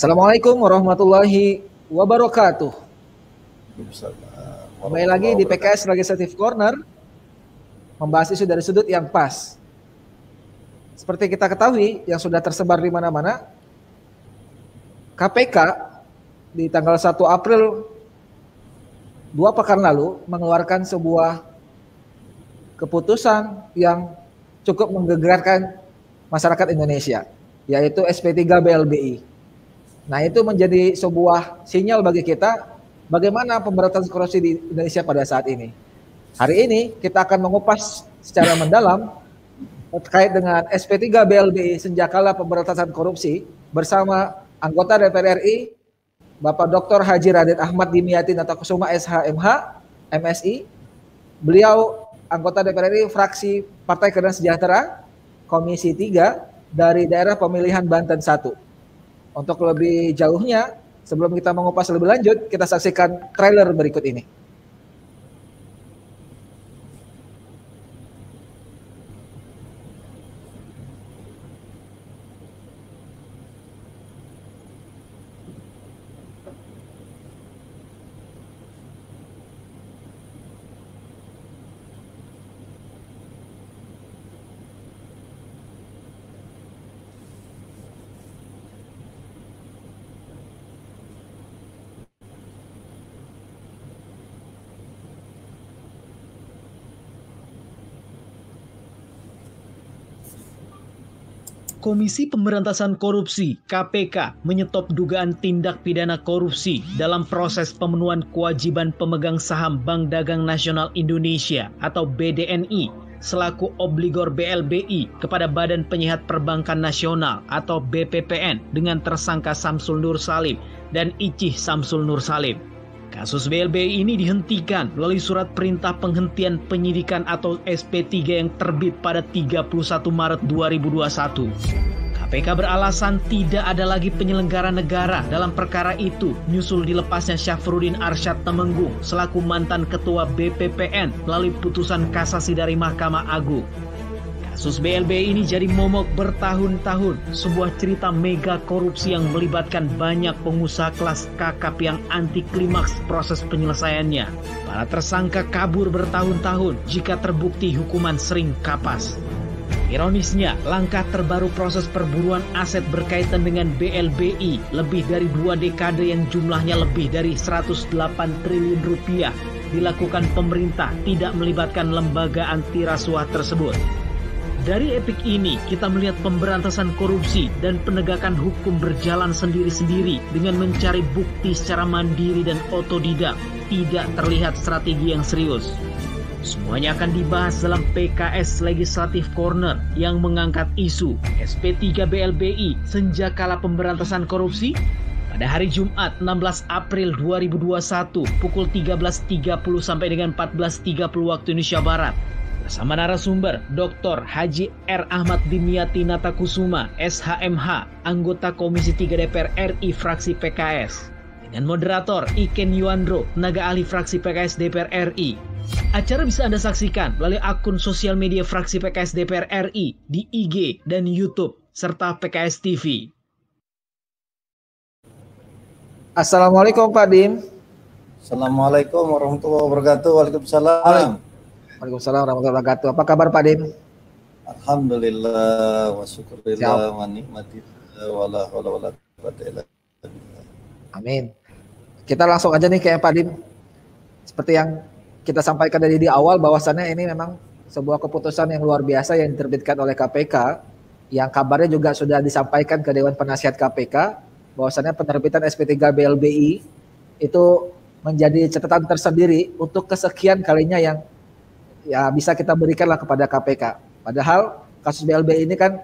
Assalamualaikum warahmatullahi wabarakatuh. Kembali lagi di PKS Legislative Corner membahas isu dari sudut yang pas. Seperti kita ketahui yang sudah tersebar di mana-mana, KPK di tanggal 1 April dua pekan lalu mengeluarkan sebuah keputusan yang cukup menggegerkan masyarakat Indonesia, yaitu SP3 BLBI. Nah, itu menjadi sebuah sinyal bagi kita bagaimana pemberantasan korupsi di Indonesia pada saat ini. Hari ini kita akan mengupas secara mendalam terkait dengan SP3 BLBI Senjakala Pemberantasan Korupsi bersama anggota DPR RI Bapak Dr. Haji Radit Ahmad Dimyati Natakusuma SHMH MSI. Beliau anggota DPR RI fraksi Partai Keadilan Sejahtera Komisi 3 dari daerah pemilihan Banten 1. Untuk lebih jauhnya, sebelum kita mengupas lebih lanjut, kita saksikan trailer berikut ini. Komisi Pemberantasan Korupsi (KPK) menyetop dugaan tindak pidana korupsi dalam proses pemenuhan kewajiban pemegang saham Bank Dagang Nasional Indonesia atau BDNI selaku obligor BLBI kepada Badan Penyihat Perbankan Nasional atau BPPN dengan tersangka Samsul Nur Salim dan Icih Samsul Nur Salim. Kasus BLBI ini dihentikan melalui surat perintah penghentian penyidikan atau SP3 yang terbit pada 31 Maret 2021. KPK beralasan tidak ada lagi penyelenggara negara dalam perkara itu nyusul dilepasnya Syafruddin Arsyad Temenggung selaku mantan ketua BPPN melalui putusan kasasi dari Mahkamah Agung. Kasus BLB ini jadi momok bertahun-tahun, sebuah cerita mega korupsi yang melibatkan banyak pengusaha kelas kakap yang anti klimaks proses penyelesaiannya. Para tersangka kabur bertahun-tahun jika terbukti hukuman sering kapas. Ironisnya, langkah terbaru proses perburuan aset berkaitan dengan BLBI lebih dari dua dekade yang jumlahnya lebih dari 108 triliun rupiah dilakukan pemerintah tidak melibatkan lembaga anti rasuah tersebut. Dari epik ini, kita melihat pemberantasan korupsi dan penegakan hukum berjalan sendiri-sendiri dengan mencari bukti secara mandiri dan otodidak, tidak terlihat strategi yang serius. Semuanya akan dibahas dalam PKS Legislative Corner yang mengangkat isu SP3 BLBI Senjakala Pemberantasan Korupsi pada hari Jumat 16 April 2021 pukul 13.30 sampai dengan 14.30 waktu Indonesia Barat bersama narasumber Dr. Haji R. Ahmad Dimyati Natakusuma, SHMH, anggota Komisi 3 DPR RI fraksi PKS. Dengan moderator Iken Yuandro, tenaga ahli fraksi PKS DPR RI. Acara bisa Anda saksikan melalui akun sosial media fraksi PKS DPR RI di IG dan YouTube, serta PKS TV. Assalamualaikum Pak Dim. Assalamualaikum warahmatullahi wabarakatuh. Waalaikumsalam. Waalaikumsalam warahmatullahi wabarakatuh. Apa kabar Pak Dim? Alhamdulillah wa syukurillah wa nikmati wala wala wala Amin. Kita langsung aja nih kayak Pak Dim. Seperti yang kita sampaikan dari di awal bahwasannya ini memang sebuah keputusan yang luar biasa yang diterbitkan oleh KPK yang kabarnya juga sudah disampaikan ke Dewan Penasihat KPK bahwasannya penerbitan SP3 BLBI itu menjadi catatan tersendiri untuk kesekian kalinya yang ya bisa kita berikanlah kepada KPK. Padahal kasus BLB ini kan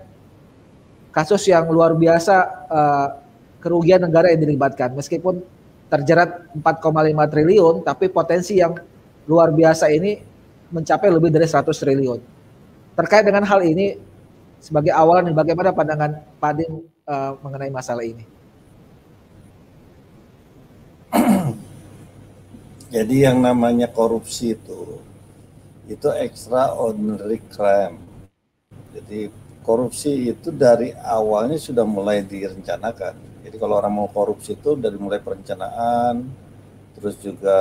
kasus yang luar biasa uh, kerugian negara yang dilibatkan. Meskipun terjerat 4,5 triliun, tapi potensi yang luar biasa ini mencapai lebih dari 100 triliun. Terkait dengan hal ini, sebagai awalan bagaimana pandangan Pak Din uh, mengenai masalah ini? Jadi yang namanya korupsi itu itu extraordinary crime. Jadi korupsi itu dari awalnya sudah mulai direncanakan. Jadi kalau orang mau korupsi itu dari mulai perencanaan, terus juga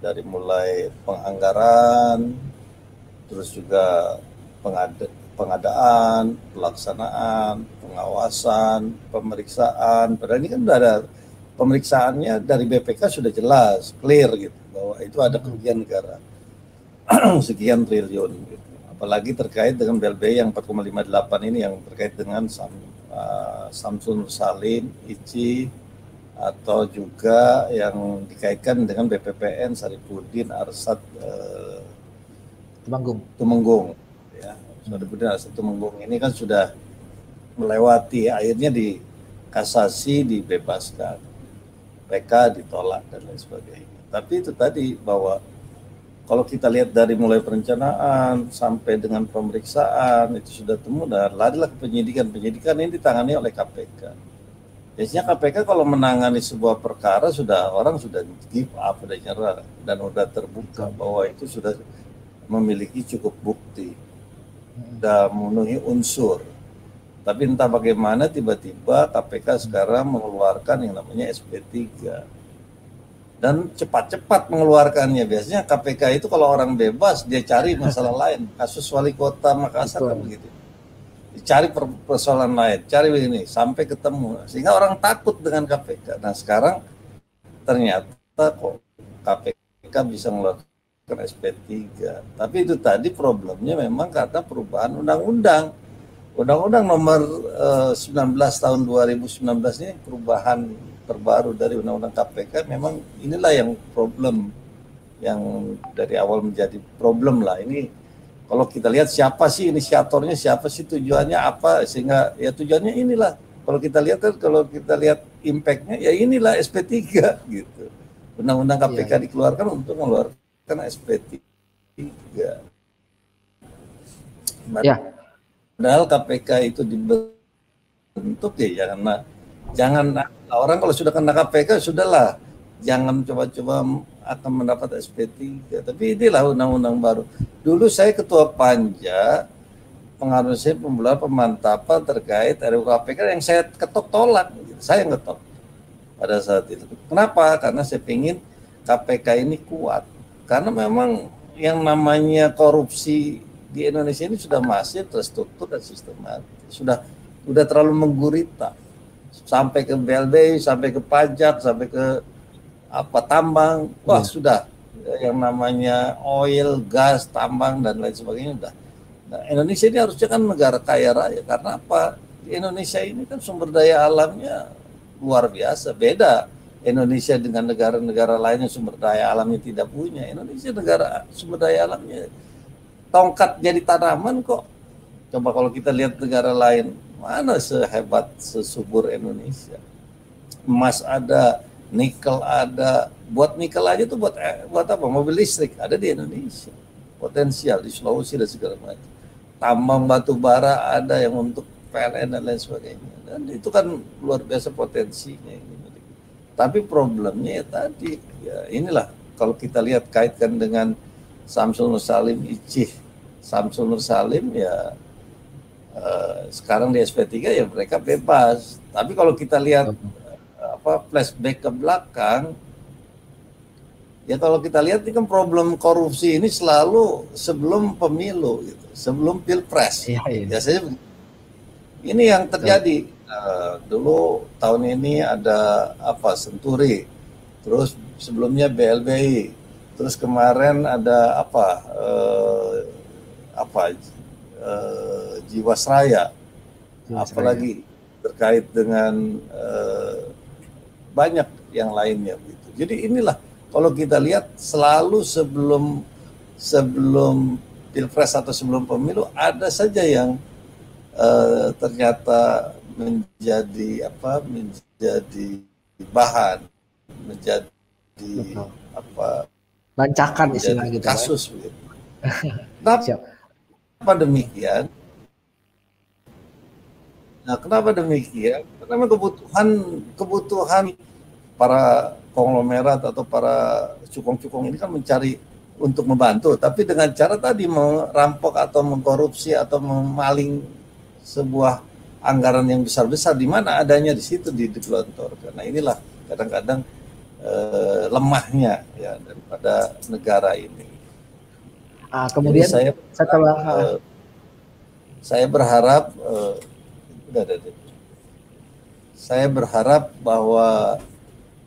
dari mulai penganggaran, terus juga pengada, pengadaan, pelaksanaan, pengawasan, pemeriksaan. Padahal ini kan sudah ada pemeriksaannya dari BPK sudah jelas, clear gitu bahwa itu ada kerugian negara sekian triliun. Gitu. Apalagi terkait dengan BLB yang 4,58 ini yang terkait dengan Sam, uh, Samsun Salim, ICI, atau juga yang dikaitkan dengan BPPN Saripudin Arsad uh, Tumenggung. Tumenggung ya. Saripudin Arsad Tumenggung ini kan sudah melewati akhirnya di kasasi dibebaskan. PK ditolak dan lain sebagainya. Tapi itu tadi bahwa kalau kita lihat dari mulai perencanaan sampai dengan pemeriksaan itu sudah temu dan larilah penyidikan. Penyidikan ini ditangani oleh KPK. Biasanya KPK kalau menangani sebuah perkara sudah orang sudah give up, sudah nyerah dan sudah terbuka bahwa itu sudah memiliki cukup bukti, sudah memenuhi unsur tapi entah bagaimana tiba-tiba KPK sekarang mengeluarkan yang namanya SP3. Dan cepat-cepat mengeluarkannya. Biasanya KPK itu kalau orang bebas dia cari masalah lain. Kasus wali kota Makassar kan begitu. Dicari persoalan lain, cari begini sampai ketemu. Sehingga orang takut dengan KPK. Nah sekarang ternyata kok KPK bisa mengeluarkan SP3. Tapi itu tadi problemnya memang karena perubahan undang-undang Undang-Undang nomor uh, eh, 19 tahun 2019 ini perubahan terbaru dari Undang-Undang KPK memang inilah yang problem yang dari awal menjadi problem lah. Ini kalau kita lihat siapa sih inisiatornya siapa sih tujuannya apa sehingga ya tujuannya inilah. Kalau kita lihat kan kalau kita lihat impactnya ya inilah SP3 gitu. Undang-undang KPK ya. dikeluarkan untuk mengeluarkan SP3 ya Padahal KPK itu dibentuk ya jangan jangan orang kalau sudah kena KPK sudahlah jangan coba-coba akan mendapat SP3. Tapi inilah undang-undang baru. Dulu saya ketua panja pengaruh saya pembelaan pemantapan terkait RUU KPK yang saya ketok tolak. Saya ngetok pada saat itu. Kenapa? Karena saya ingin KPK ini kuat. Karena memang yang namanya korupsi di Indonesia ini sudah masif, terstruktur dan sistematis. Sudah sudah terlalu menggurita sampai ke BLB, sampai ke pajak, sampai ke apa tambang. Wah, ya. sudah yang namanya oil, gas, tambang dan lain sebagainya sudah. Nah, Indonesia ini harusnya kan negara kaya raya karena apa? Di Indonesia ini kan sumber daya alamnya luar biasa, beda Indonesia dengan negara-negara lain yang sumber daya alamnya tidak punya. Indonesia negara sumber daya alamnya tongkat jadi tanaman kok. Coba kalau kita lihat negara lain, mana sehebat sesubur Indonesia. Emas ada, nikel ada, buat nikel aja tuh buat eh, buat apa? Mobil listrik ada di Indonesia. Potensial di Sulawesi dan segala macam. Tambang batu bara ada yang untuk PLN dan lain sebagainya. Dan itu kan luar biasa potensinya ini. Tapi problemnya ya tadi, ya inilah kalau kita lihat kaitkan dengan Samsul Nur Salim Icih Samsul Nur Salim ya uh, sekarang di SP3 ya mereka bebas. Tapi kalau kita lihat uh, apa flashback ke belakang ya kalau kita lihat ini kan problem korupsi ini selalu sebelum pemilu gitu, sebelum pilpres. Iya, iya. Biasanya ini yang terjadi. Uh, dulu tahun ini ada apa Senturi, terus sebelumnya BLBI, Terus kemarin ada apa uh, apa uh, Jiwasraya, Jiwasraya. apalagi terkait dengan uh, banyak yang lainnya gitu. Jadi inilah kalau kita lihat selalu sebelum sebelum pilpres atau sebelum pemilu ada saja yang uh, ternyata menjadi apa menjadi bahan menjadi Betul. apa lancakan istilah gitu kan. kasus begitu. Kenapa demikian? Nah, kenapa demikian? Karena kebutuhan kebutuhan para konglomerat atau para cukong-cukong ini kan mencari untuk membantu, tapi dengan cara tadi merampok atau mengkorupsi atau memaling sebuah anggaran yang besar-besar di mana adanya di situ di digelontorkan. Nah inilah kadang-kadang eh, lemahnya ya daripada negara ini. Ah, kemudian Jadi saya setelah eh, saya berharap eh, udah, udah, udah. saya berharap bahwa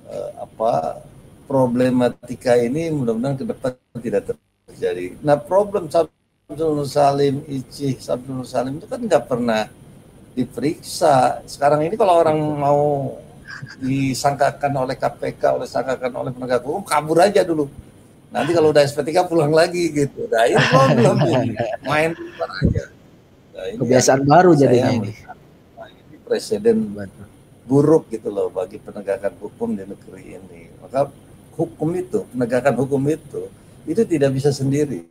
eh, apa problematika ini mudah-mudahan ke depan tidak terjadi. Nah problem Sabdul Salim, Icih, Sabdul Salim itu kan nggak pernah diperiksa. Sekarang ini kalau orang mau disangkakan oleh KPK, oleh sangkakan oleh penegak hukum, kabur aja dulu. Nanti kalau udah SP3 pulang lagi gitu. Nah ini problem ini. Main aja. Nah, ini Kebiasaan baru jadinya ini. Nah, ini presiden buruk gitu loh bagi penegakan hukum di negeri ini. Maka hukum itu, penegakan hukum itu, itu tidak bisa sendiri.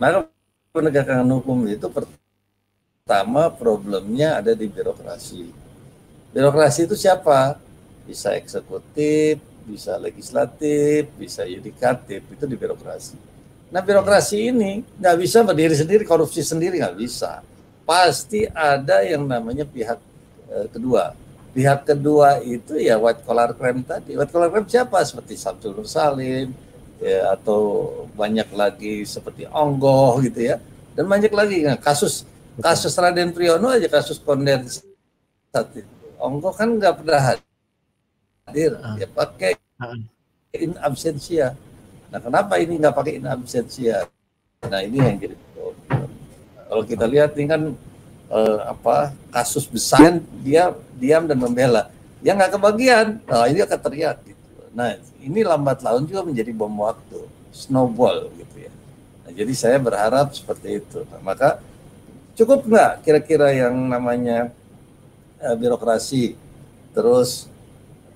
Maka penegakan hukum itu pertama problemnya ada di birokrasi. Birokrasi itu siapa? Bisa eksekutif, bisa legislatif, bisa yudikatif, itu di birokrasi. Nah birokrasi ini nggak bisa berdiri sendiri, korupsi sendiri nggak bisa. Pasti ada yang namanya pihak eh, kedua. Pihak kedua itu ya white collar crime tadi. White collar crime siapa? Seperti Samsul Nur Salim, ya, atau banyak lagi seperti Onggoh gitu ya. Dan banyak lagi nah, kasus Kasus Raden Priyono aja kasus kondensat. Ongko kan nggak pernah hadir, uh. ya pakai uh. in absentia. Nah kenapa ini nggak pakai in absentia? Nah ini yang jadi. Kalau kita lihat ini kan uh, apa kasus besar dia diam dan membela. Yang nggak kebagian, nah ini akan teriak gitu. Nah ini lambat laun juga menjadi bom waktu, snowball gitu ya. Nah, jadi saya berharap seperti itu. Nah, maka Cukup nggak kira-kira yang namanya uh, birokrasi, terus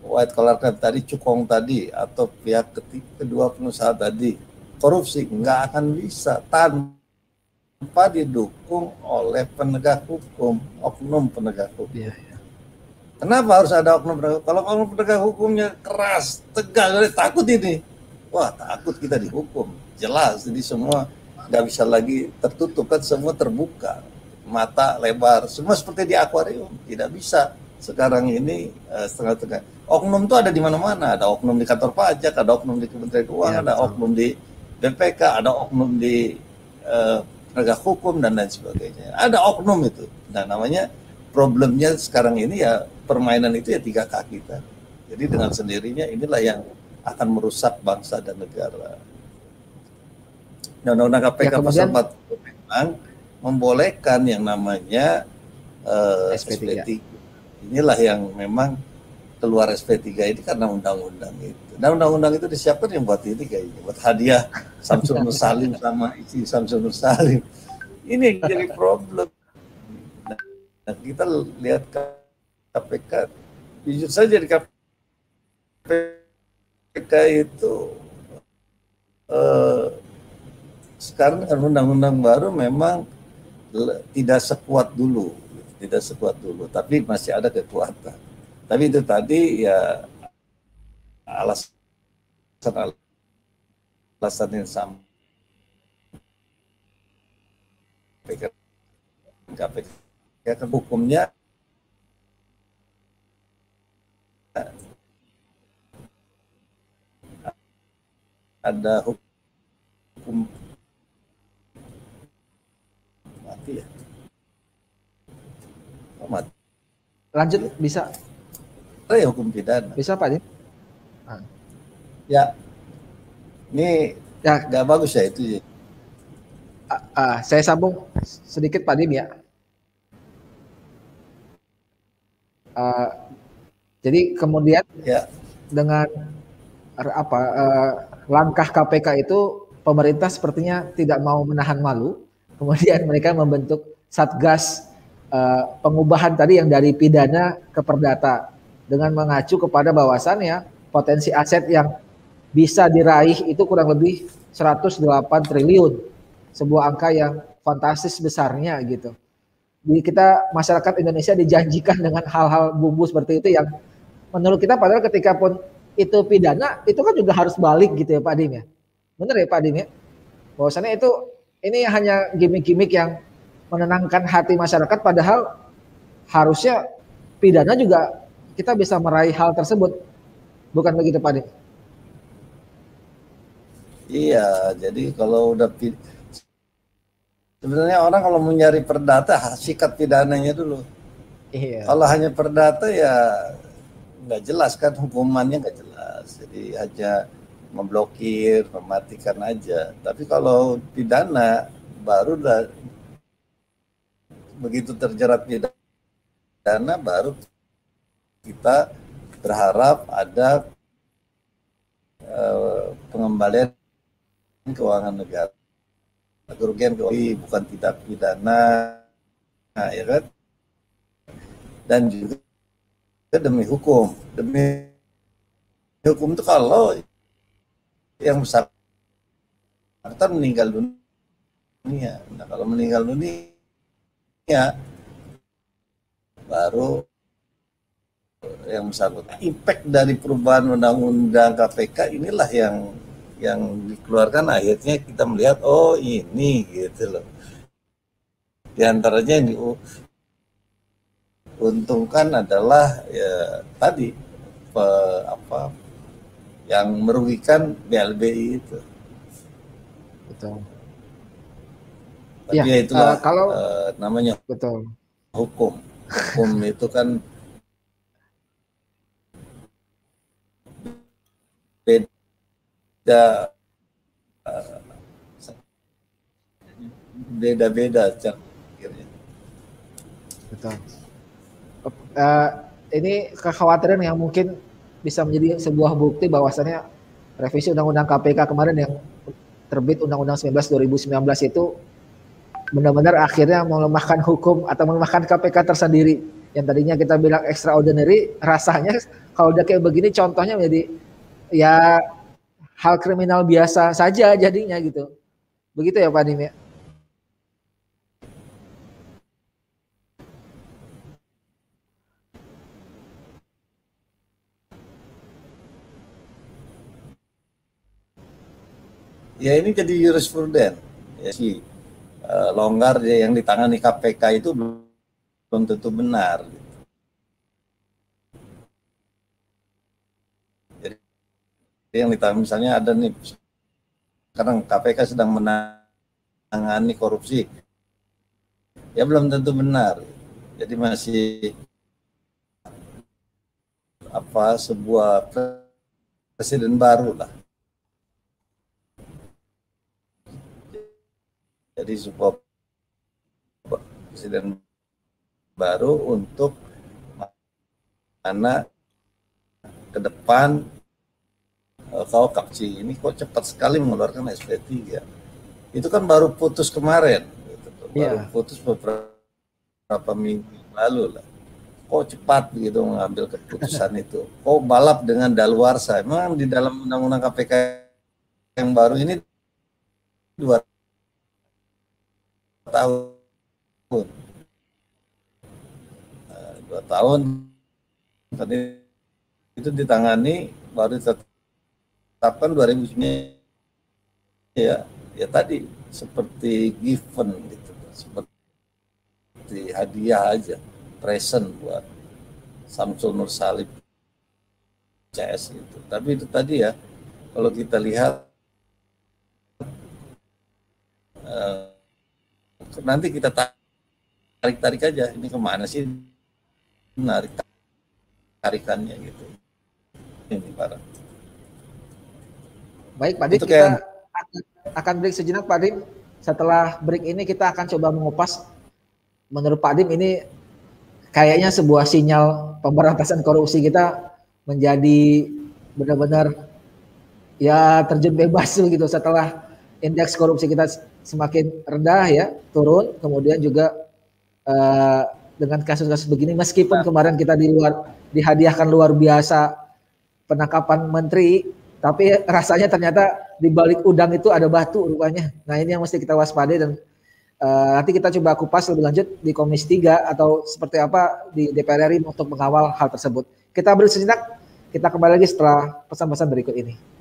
white collar crime tadi, cukong tadi, atau pihak ketiga, kedua pengusaha tadi, korupsi nggak akan bisa tanpa didukung oleh penegak hukum, oknum penegak hukum. Yeah, yeah. Kenapa harus ada oknum penegak hukum? Kalau oknum penegak hukumnya keras, tegas, takut ini. Wah, takut kita dihukum. Jelas, jadi semua nggak bisa lagi tertutup kan semua terbuka mata lebar semua seperti di akuarium tidak bisa sekarang ini uh, setengah-setengah oknum itu ada di mana-mana. Ada oknum di kantor pajak ada oknum di kementerian keuangan ya, ada oknum di BPK ada oknum di uh, penegak hukum dan lain sebagainya. Ada oknum itu. Nah namanya problemnya sekarang ini ya permainan itu ya tiga kaki kita jadi dengan sendirinya inilah yang akan merusak bangsa dan negara. Nah, Undang-Undang KPK ya, pasal 40 memang membolehkan yang namanya uh, eh, SP3. SP3. Inilah yang memang keluar SP3 ini karena undang-undang itu. Dan undang-undang itu disiapkan yang buat ini kayaknya, buat hadiah Samsul Nur Salim sama isi Samsul Nur Salim. Ini yang jadi problem. Nah, kita lihat KPK, jujur saja di KPK itu uh, sekarang undang-undang baru memang tidak sekuat dulu, tidak sekuat dulu, tapi masih ada kekuatan. Tapi itu tadi ya alasan alasan yang sama KPK kan hukumnya ada hukum mati ya mati lanjut bisa oh ya hukum pidana bisa pak ah. ya ini ya nggak bagus ya itu. Uh, uh, saya sambung sedikit Pak Dim ya. Uh, jadi kemudian ya. dengan apa uh, langkah KPK itu pemerintah sepertinya tidak mau menahan malu Kemudian mereka membentuk satgas uh, pengubahan tadi yang dari pidana ke perdata dengan mengacu kepada bahwasannya potensi aset yang bisa diraih itu kurang lebih 108 triliun. Sebuah angka yang fantastis besarnya gitu. Di kita masyarakat Indonesia dijanjikan dengan hal-hal bumbu seperti itu yang menurut kita padahal ketika pun itu pidana itu kan juga harus balik gitu ya Pak Dim ya. Benar ya Pak Dim ya? Bahwasannya itu ini hanya gimmick-gimmick yang menenangkan hati masyarakat padahal harusnya pidana juga kita bisa meraih hal tersebut. Bukan begitu Pak? Iya, jadi kalau udah sebenarnya orang kalau mau nyari perdata sikat pidananya dulu. Iya. Kalau hanya perdata ya nggak jelas kan hukumannya nggak jelas. Jadi hanya memblokir, mematikan aja. Tapi kalau pidana baru begitu terjerat pidana baru kita berharap ada uh, pengembalian keuangan negara. Kerugian keuangan bukan tidak pidana, nah, ya kan? Dan juga demi hukum, demi hukum itu kalau yang besar kita meninggal dunia. Nah, kalau meninggal dunia baru yang besar impact dari perubahan undang-undang KPK inilah yang yang dikeluarkan akhirnya kita melihat oh ini gitu loh di antaranya yang diuntungkan adalah ya tadi pe, apa yang merugikan BLBI itu. Betul. Tapi ya, ya itulah uh, kalau uh, namanya betul hukum. Hukum itu kan beda uh, beda-beda cara Betul. Uh, ini kekhawatiran yang mungkin bisa menjadi sebuah bukti bahwasannya revisi Undang-Undang KPK kemarin yang terbit Undang-Undang 19 2019 itu benar-benar akhirnya melemahkan hukum atau melemahkan KPK tersendiri. Yang tadinya kita bilang extraordinary, rasanya kalau udah kayak begini contohnya menjadi ya hal kriminal biasa saja jadinya gitu. Begitu ya Pak Dim ya? ya ini jadi jurispruden ya uh, longgar ya, yang ditangani KPK itu belum tentu benar gitu. jadi yang ditangani misalnya ada nih sekarang KPK sedang menangani korupsi ya belum tentu benar jadi masih apa sebuah presiden baru lah Jadi sebuah presiden baru untuk mana ke depan uh, kau kapci ini kok cepat sekali mengeluarkan SP3 itu kan baru putus kemarin gitu. baru yeah. putus beberapa minggu lalu lah kok cepat begitu mengambil keputusan itu kok balap dengan daluarsa memang di dalam undang-undang KPK yang baru ini dua tahun. Nah, dua tahun. Tadi itu ditangani baru ditetapkan 2009 ya ya tadi seperti given gitu seperti hadiah aja present buat Samsul Nur Salib CS itu tapi itu tadi ya kalau kita lihat uh, nanti kita tarik-tarik aja ini ke mana sih? Menarik tarikannya gitu. Ini para baik Pak Dik, kita akan break sejenak Pak Dim. Setelah break ini kita akan coba mengupas. Menurut Pak Dim ini kayaknya sebuah sinyal pemberantasan korupsi kita menjadi benar-benar ya terjun bebas gitu setelah indeks korupsi kita semakin rendah ya, turun. Kemudian juga uh, dengan kasus-kasus begini, meskipun kemarin kita di luar dihadiahkan luar biasa penangkapan menteri, tapi rasanya ternyata di balik udang itu ada batu rupanya. Nah ini yang mesti kita waspadai dan uh, nanti kita coba kupas lebih lanjut di Komisi 3 atau seperti apa di DPR RI untuk mengawal hal tersebut. Kita beri sejenak, kita kembali lagi setelah pesan-pesan berikut ini.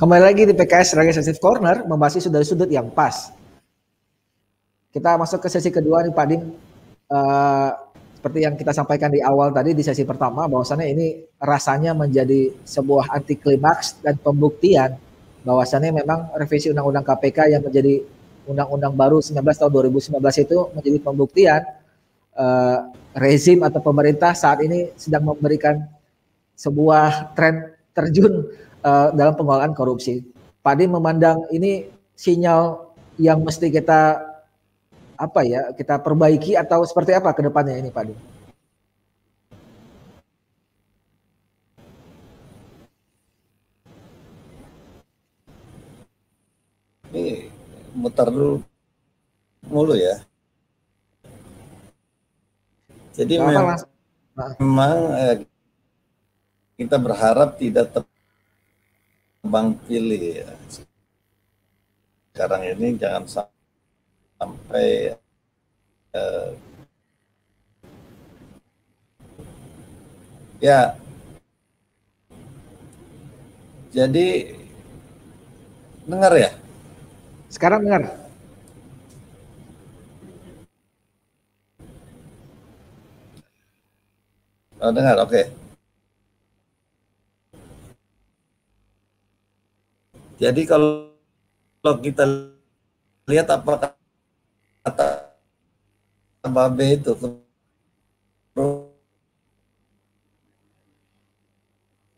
Kembali lagi di PKS sebagai sensitive corner membahas dari sudut yang pas. Kita masuk ke sesi kedua nih Pak. Uh, seperti yang kita sampaikan di awal tadi di sesi pertama bahwasannya ini rasanya menjadi sebuah anti klimaks dan pembuktian bahwasannya memang revisi undang-undang KPK yang menjadi undang-undang baru 19 tahun 2019 itu menjadi pembuktian uh, rezim atau pemerintah saat ini sedang memberikan sebuah tren terjun uh, dalam pengelolaan korupsi. Padi memandang ini sinyal yang mesti kita apa ya kita perbaiki atau seperti apa ke depannya ini Padi? Ini muter dulu mulu ya. Jadi memang, memang eh, kita berharap tidak terbang pilih ya. Sekarang ini jangan sampai eh, ya jadi dengar ya sekarang dengar Oh, dengar, oke. Okay. Jadi kalau, kalau kita lihat apa kata Babe itu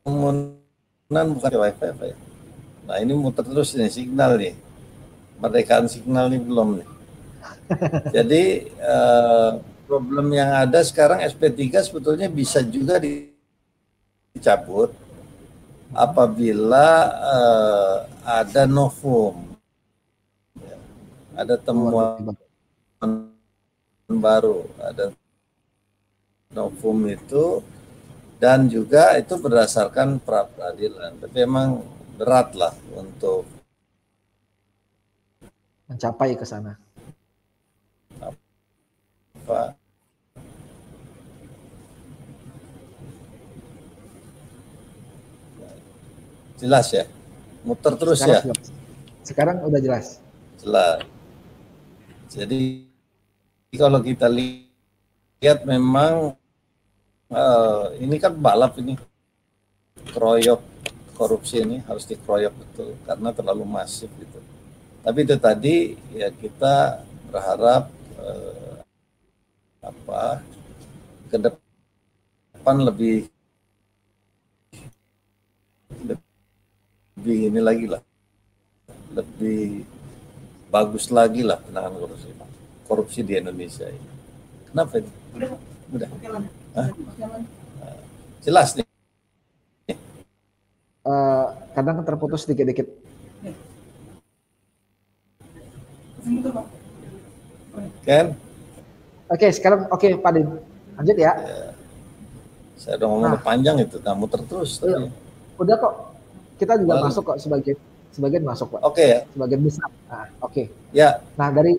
kerumunan bukan wifi apa ya. Nah ini muter terus nih signal nih. Merdekaan signal nih belum nih. Jadi eh, problem yang ada sekarang SP3 sebetulnya bisa juga dicabut apabila uh, ada novum, ya, ada temuan baru, ada novum itu dan juga itu berdasarkan pra peradilan. Tapi emang berat lah untuk mencapai ke sana. Apa Jelas ya? Muter terus sekarang ya? Jelas. Sekarang udah jelas. Jelas. Jadi kalau kita lihat memang uh, ini kan balap ini kroyok korupsi ini harus dikeroyok betul karena terlalu masif gitu. Tapi itu tadi ya kita berharap uh, apa ke depan lebih lebih ini lagi lah lebih bagus lagi lah penanganan korupsi korupsi di Indonesia ini. Kenapa ini? Udah, udah. Hah? Jelas nih. Uh, kadang terputus sedikit-dikit. Kan? Oke, sekarang oke okay, Pak Din. Lanjut ya. ya. Saya udah ngomong nah. panjang itu, kamu terus. Iya. Udah kok kita juga Lalu. masuk kok sebagai sebagian masuk pak. Oke okay, ya. Sebagian besar. Nah, oke. Okay. Ya. Nah dari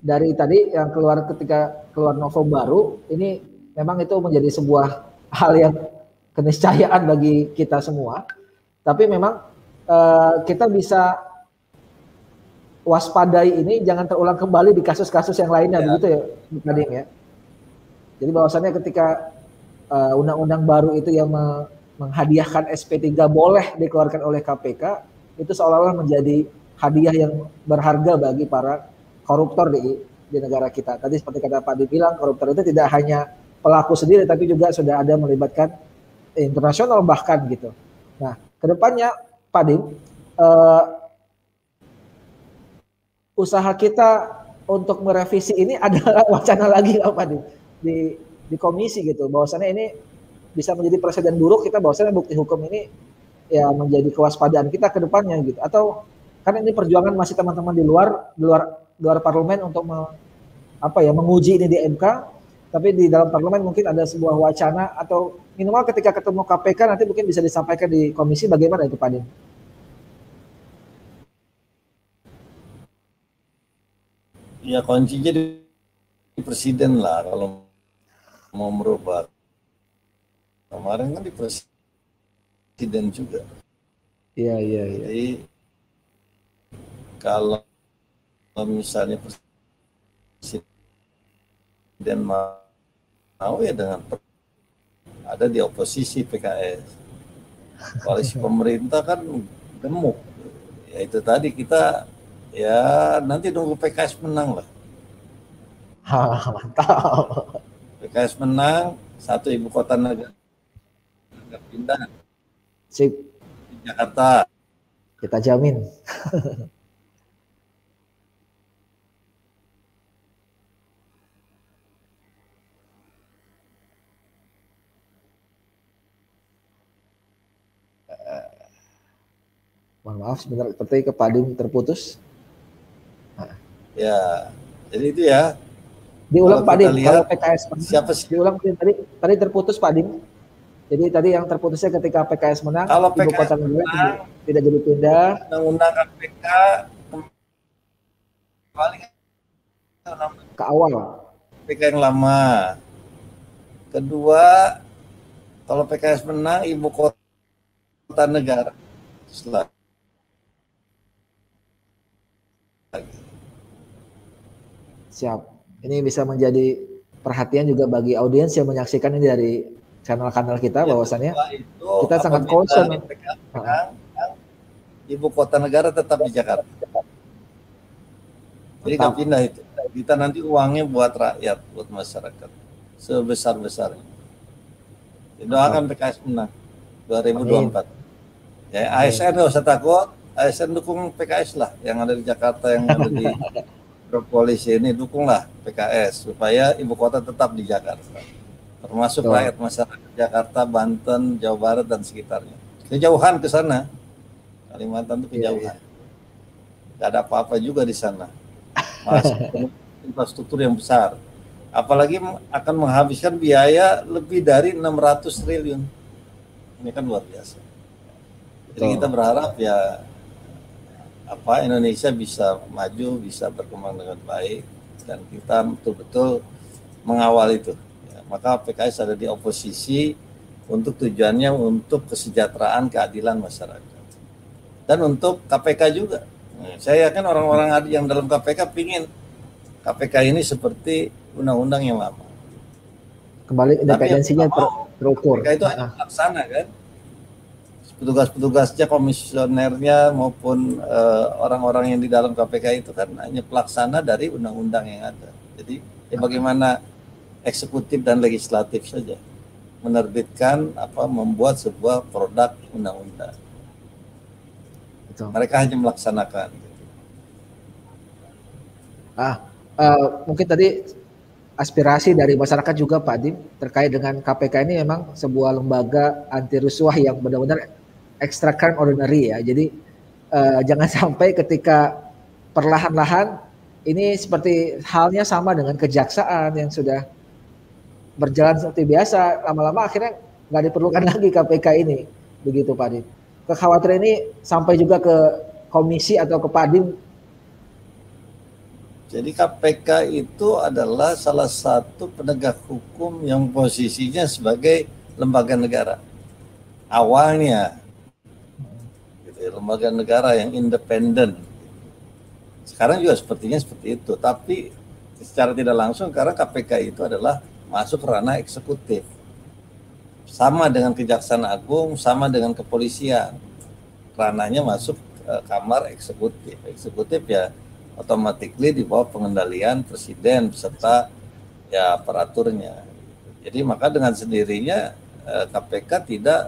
dari tadi yang keluar ketika keluar novo baru ini memang itu menjadi sebuah hal yang keniscayaan bagi kita semua. Tapi memang uh, kita bisa waspadai ini jangan terulang kembali di kasus-kasus yang lainnya ya. begitu ya, Kading ya. Jadi bahwasannya ketika uh, undang-undang baru itu yang me menghadiahkan SP3 boleh dikeluarkan oleh KPK itu seolah-olah menjadi hadiah yang berharga bagi para koruptor di di negara kita. Tadi seperti kata Pak dibilang koruptor itu tidak hanya pelaku sendiri tapi juga sudah ada melibatkan internasional bahkan gitu. Nah, ke depannya Pak Dim, uh, usaha kita untuk merevisi ini adalah wacana lagi Pak Dim di di komisi gitu. Bahwasannya ini bisa menjadi presiden buruk kita bahwasanya bukti hukum ini ya menjadi kewaspadaan kita ke depannya gitu atau karena ini perjuangan masih teman-teman di luar di luar di luar parlemen untuk me, apa ya menguji ini di MK tapi di dalam parlemen mungkin ada sebuah wacana atau minimal ketika ketemu KPK nanti mungkin bisa disampaikan di komisi bagaimana itu Pak Din? Ya kuncinya di presiden lah kalau mau merubah Kemarin kan di presiden juga. Iya, iya, iya. Jadi kalau misalnya presiden mau ya dengan ada di oposisi PKS. Koalisi pemerintah kan gemuk. Ya itu tadi kita ya nanti nunggu PKS menang lah. mantap. PKS menang, satu ibu kota negara pindah. Sip. Jakarta. Kita jamin. Mohon maaf sebentar seperti ke Padim terputus. Nah. Ya, jadi itu ya. Diulang Pak Dim, kalau PKS siapa sih? Diulang tadi tadi terputus Pak Dim. Jadi tadi yang terputusnya ketika PKS menang, kalau ibu kota negara tidak, tidak jadi pindah. Undang-undang KPK kembali ke awal. PK yang lama. Kedua, kalau PKS menang, ibu kota negara. Setelah Siap. Ini bisa menjadi perhatian juga bagi audiens yang menyaksikan ini dari kanal-kanal kita ya, bahwasannya itu, kita sangat concern. Ibu kota negara tetap di Jakarta. Jadi nggak pindah itu. Kita nanti uangnya buat rakyat, buat masyarakat sebesar-besarnya. Doakan PKS menang 2024. Amin. Ya ASN nggak usah takut, ASN dukung PKS lah yang ada di Jakarta yang ada di polisi ini dukunglah PKS supaya ibu kota tetap di Jakarta. Termasuk oh. rakyat masyarakat Jakarta, Banten, Jawa Barat dan sekitarnya. Kejauhan ke sana. Kalimantan itu iya, kejauhan. Yeah, yeah. ada apa-apa juga di sana. Masih infrastruktur yang besar. Apalagi akan menghabiskan biaya lebih dari 600 triliun. Ini kan luar biasa. Jadi kita berharap ya apa Indonesia bisa maju, bisa berkembang dengan baik dan kita betul-betul mengawal itu. Maka PKS ada di oposisi untuk tujuannya untuk kesejahteraan keadilan masyarakat dan untuk KPK juga. Nah, saya yakin orang-orang yang dalam KPK pingin KPK ini seperti undang-undang yang lama. Kembali independensinya ter terukur. KPK itu hanya laksana kan petugas-petugasnya, komisionernya maupun eh, orang-orang uh, yang di dalam KPK itu kan hanya pelaksana dari undang-undang yang ada. Jadi ya bagaimana eksekutif dan legislatif saja menerbitkan apa membuat sebuah produk undang-undang. Mereka hanya melaksanakan. Ah, uh, mungkin tadi aspirasi dari masyarakat juga Pak Dim terkait dengan KPK ini memang sebuah lembaga anti rusuh yang benar-benar extra crime ordinary ya. Jadi uh, jangan sampai ketika perlahan-lahan ini seperti halnya sama dengan kejaksaan yang sudah berjalan seperti biasa, lama-lama akhirnya nggak diperlukan lagi KPK ini, begitu Pak Dim. Kekhawatiran ini sampai juga ke komisi atau ke Padim. Jadi KPK itu adalah salah satu penegak hukum yang posisinya sebagai lembaga negara. Awalnya ya, lembaga negara yang independen. Sekarang juga sepertinya seperti itu, tapi secara tidak langsung karena KPK itu adalah masuk ranah eksekutif. Sama dengan Kejaksaan Agung, sama dengan kepolisian. Ranahnya masuk ke kamar eksekutif. Eksekutif ya otomatis di bawah pengendalian presiden beserta ya aparaturnya. Jadi maka dengan sendirinya KPK eh, tidak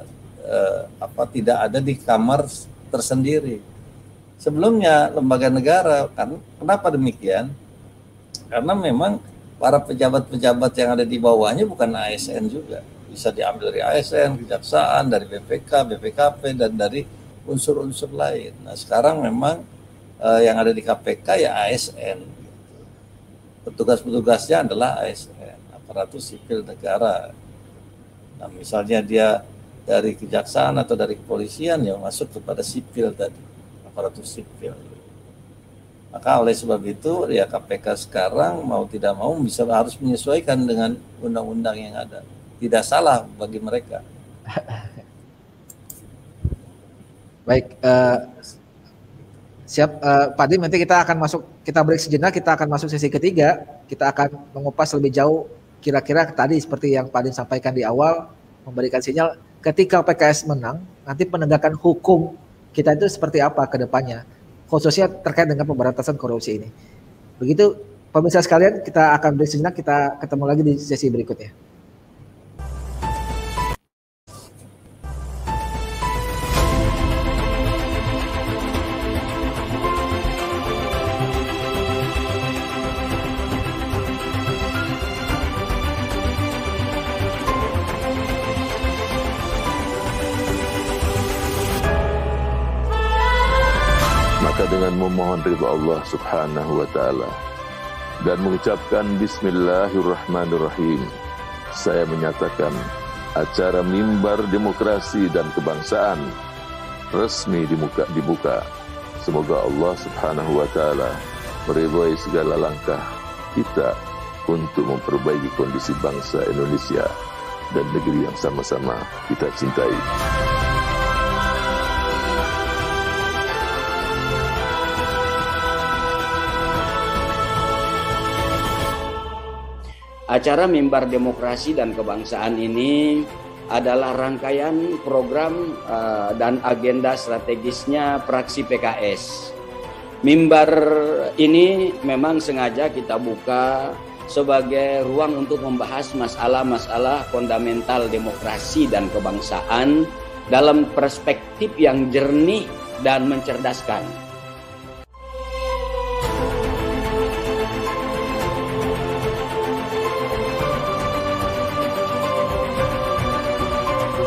eh, apa tidak ada di kamar tersendiri. Sebelumnya lembaga negara kan kenapa demikian? Karena memang para pejabat-pejabat yang ada di bawahnya bukan ASN juga. Bisa diambil dari ASN, kejaksaan, dari BPK, BPKP dan dari unsur-unsur lain. Nah, sekarang memang eh, yang ada di KPK ya ASN. Petugas-petugasnya adalah ASN, aparatus sipil negara. Nah, misalnya dia dari kejaksaan atau dari kepolisian yang masuk kepada sipil tadi aparatur sipil maka oleh sebab itu ya KPK sekarang mau tidak mau bisa harus menyesuaikan dengan undang-undang yang ada tidak salah bagi mereka Baik, uh, siap uh, Pak Dim. Nanti kita akan masuk, kita break sejenak, kita akan masuk sesi ketiga. Kita akan mengupas lebih jauh kira-kira tadi seperti yang Pak Dim sampaikan di awal, memberikan sinyal ketika PKS menang, nanti penegakan hukum kita itu seperti apa ke depannya, khususnya terkait dengan pemberantasan korupsi ini. Begitu pemirsa sekalian, kita akan sejenak, kita ketemu lagi di sesi berikutnya. Ridha Allah Subhanahu wa taala dan mengucapkan bismillahirrahmanirrahim. Saya menyatakan acara mimbar demokrasi dan kebangsaan resmi dibuka, dibuka. Semoga Allah Subhanahu wa taala meridhai segala langkah kita untuk memperbaiki kondisi bangsa Indonesia dan negeri yang sama-sama kita cintai. Acara Mimbar Demokrasi dan Kebangsaan ini adalah rangkaian program uh, dan agenda strategisnya praksi PKS. Mimbar ini memang sengaja kita buka sebagai ruang untuk membahas masalah-masalah fundamental demokrasi dan kebangsaan dalam perspektif yang jernih dan mencerdaskan.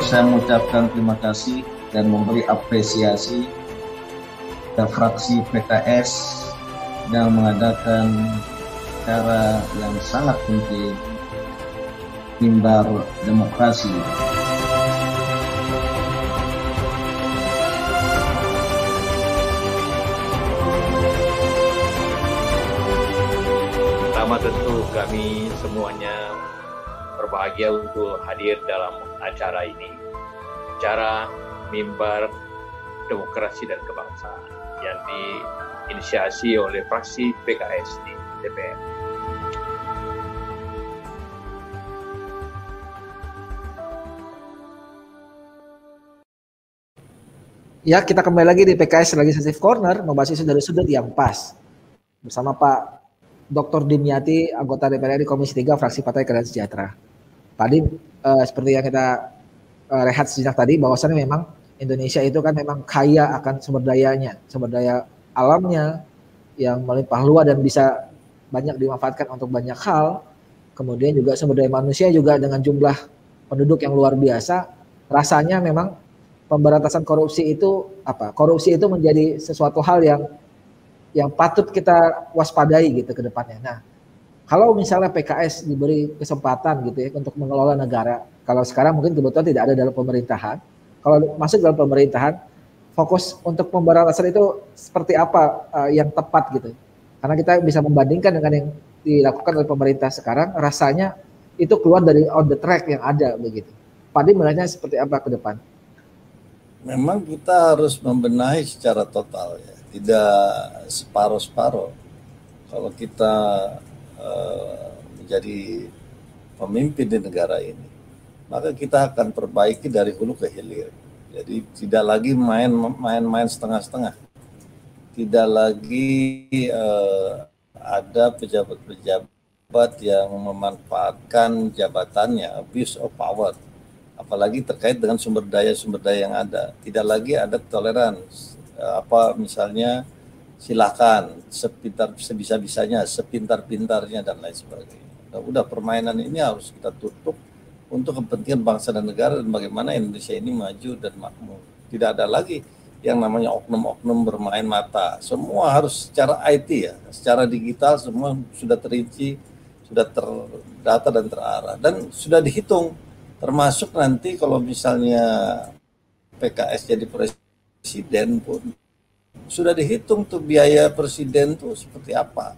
Saya mengucapkan terima kasih dan memberi apresiasi ke fraksi PKS yang mengadakan cara yang sangat penting mimbar demokrasi. Pertama tentu kami semuanya berbahagia untuk hadir dalam acara ini. Acara mimbar demokrasi dan kebangsaan yang diinisiasi oleh fraksi PKS di DPR. Ya, kita kembali lagi di PKS Legislative Corner, membahas isu dari sudut yang pas. Bersama Pak Dr. Dimyati, anggota DPR di Komisi 3, fraksi Partai Keadilan Sejahtera. Tadi uh, seperti yang kita uh, rehat sejak tadi bahwasannya memang Indonesia itu kan memang kaya akan sumber dayanya, sumber daya alamnya yang melimpah luas dan bisa banyak dimanfaatkan untuk banyak hal. Kemudian juga sumber daya manusia juga dengan jumlah penduduk yang luar biasa, rasanya memang pemberantasan korupsi itu apa? Korupsi itu menjadi sesuatu hal yang yang patut kita waspadai gitu ke depannya. Nah, kalau misalnya PKS diberi kesempatan gitu ya untuk mengelola negara, kalau sekarang mungkin kebetulan tidak ada dalam pemerintahan, kalau masuk dalam pemerintahan, fokus untuk pemberantasan itu seperti apa uh, yang tepat gitu. Karena kita bisa membandingkan dengan yang dilakukan oleh pemerintah sekarang, rasanya itu keluar dari on the track yang ada begitu. Padi melihatnya seperti apa ke depan? Memang kita harus membenahi secara total ya, tidak separuh-separuh. Kalau kita Eh, menjadi pemimpin di negara ini, maka kita akan perbaiki dari hulu ke hilir. Jadi tidak lagi main-main setengah-setengah. Tidak lagi uh, ada pejabat-pejabat yang memanfaatkan jabatannya, abuse of power. Apalagi terkait dengan sumber daya sumber daya yang ada. Tidak lagi ada toleransi. Apa misalnya silakan sepintar sebisa-bisanya, sepintar-pintarnya dan lain sebagainya. Nah, udah permainan ini harus kita tutup untuk kepentingan bangsa dan negara dan bagaimana Indonesia ini maju dan makmur. Tidak ada lagi yang namanya oknum-oknum bermain mata. Semua harus secara IT ya, secara digital semua sudah terinci, sudah terdata dan terarah dan sudah dihitung termasuk nanti kalau misalnya PKS jadi presiden pun sudah dihitung tuh biaya presiden tuh seperti apa.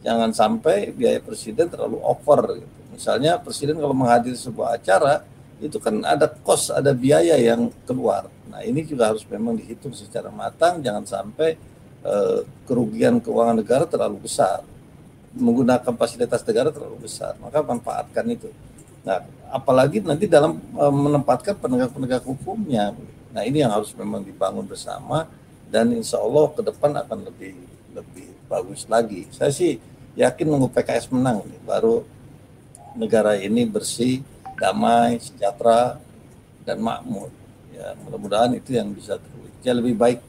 Jangan sampai biaya presiden terlalu over gitu. Misalnya presiden kalau menghadiri sebuah acara itu kan ada kos, ada biaya yang keluar. Nah ini juga harus memang dihitung secara matang, jangan sampai uh, kerugian keuangan negara terlalu besar, menggunakan fasilitas negara terlalu besar, maka manfaatkan itu. Nah apalagi nanti dalam uh, menempatkan penegak-penegak hukumnya. Nah ini yang harus memang dibangun bersama dan insya Allah ke depan akan lebih lebih bagus lagi. Saya sih yakin nunggu PKS menang, baru negara ini bersih damai, sejahtera, dan makmur. Ya, mudah-mudahan itu yang bisa terwujud. lebih baik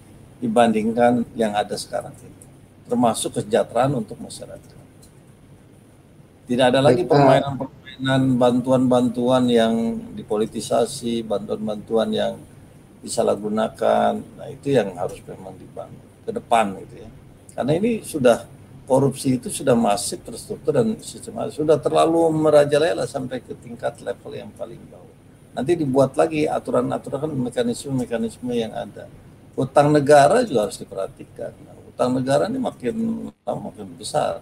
dibandingkan yang ada sekarang ini. Termasuk kesejahteraan untuk masyarakat. Tidak ada lagi permainan-permainan bantuan-bantuan yang dipolitisasi, bantuan-bantuan yang disalahgunakan. Nah, itu yang harus memang dibangun ke depan gitu ya. Karena ini sudah korupsi itu sudah masif terstruktur dan sistematis sudah terlalu merajalela sampai ke tingkat level yang paling bawah. Nanti dibuat lagi aturan-aturan mekanisme-mekanisme yang ada. Utang negara juga harus diperhatikan. Nah, utang negara ini makin lama makin besar.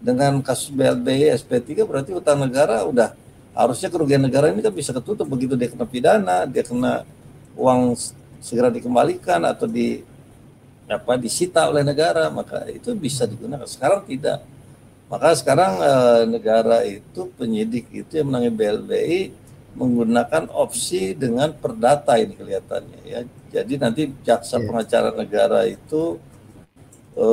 Dengan kasus BLBI SP3 berarti utang negara udah harusnya kerugian negara ini kan bisa ketutup begitu dia kena pidana, dia kena uang segera dikembalikan atau di apa disita oleh negara maka itu bisa digunakan. Sekarang tidak. Maka sekarang e, negara itu penyidik itu yang menangani BLBI menggunakan opsi dengan perdata ini kelihatannya ya. Jadi nanti jaksa yeah. pengacara negara itu e,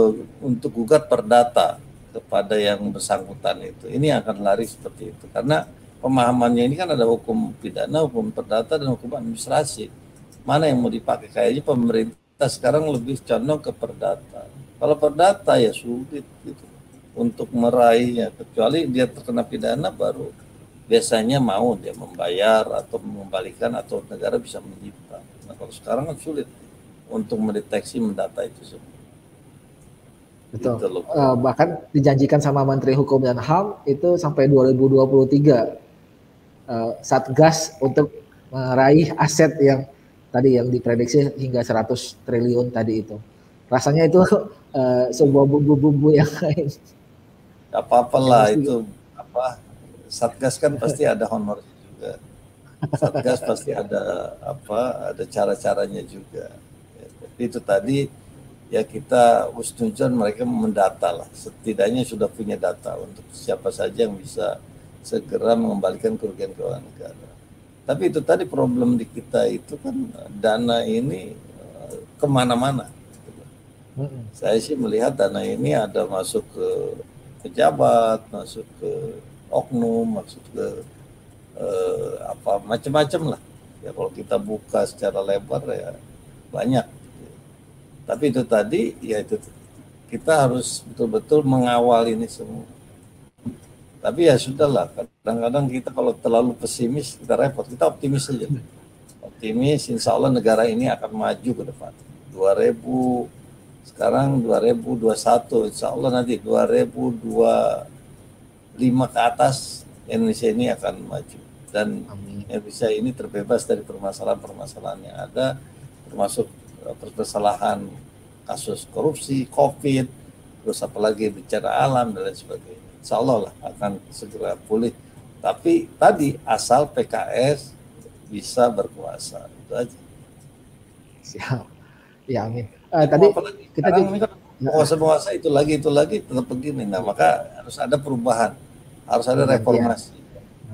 untuk gugat perdata kepada yang bersangkutan itu. Ini akan lari seperti itu. Karena pemahamannya ini kan ada hukum pidana hukum perdata dan hukum administrasi mana yang mau dipakai kayaknya pemerintah sekarang lebih condong ke perdata. Kalau perdata ya sulit gitu untuk meraihnya kecuali dia terkena pidana baru biasanya mau dia membayar atau mengembalikan atau negara bisa menyita. Nah kalau sekarang kan sulit untuk mendeteksi mendata itu semua. Betul. Gitu uh, bahkan dijanjikan sama Menteri Hukum dan HAM itu sampai 2023 uh, eh, Satgas untuk meraih aset yang tadi yang diprediksi hingga 100 triliun tadi itu. Rasanya itu uh, sebuah bumbu-bumbu yang lain. Gak apa-apa lah itu apa Satgas kan pasti ada honor juga. Satgas pasti ada apa ada cara-caranya juga. Ya, itu tadi ya kita ustunjun mereka mendata lah. Setidaknya sudah punya data untuk siapa saja yang bisa segera mengembalikan kerugian keuangan negara. Tapi itu tadi problem di kita itu kan dana ini eh, ke mana-mana. Saya sih melihat dana ini ada masuk ke pejabat, masuk ke oknum, masuk ke eh, apa macam-macam lah. Ya kalau kita buka secara lebar ya banyak. Tapi itu tadi ya itu kita harus betul-betul mengawal ini semua. Tapi ya sudahlah, kadang-kadang kita kalau terlalu pesimis kita repot, kita optimis saja. Optimis, insya Allah negara ini akan maju ke depan. 2000, sekarang 2021, insya Allah nanti 2025 ke atas Indonesia ini akan maju. Dan Indonesia ini terbebas dari permasalahan-permasalahan yang ada, termasuk eh, permasalahan kasus korupsi, COVID, terus apalagi bicara alam dan lain sebagainya insya Allah lah akan segera pulih. Tapi tadi asal PKS bisa berkuasa itu aja. Siap. Ya amin. Uh, tadi kita juga kan penguasa-penguasa itu lagi itu lagi tetap begini. Nah maka harus ada perubahan, harus ada reformasi.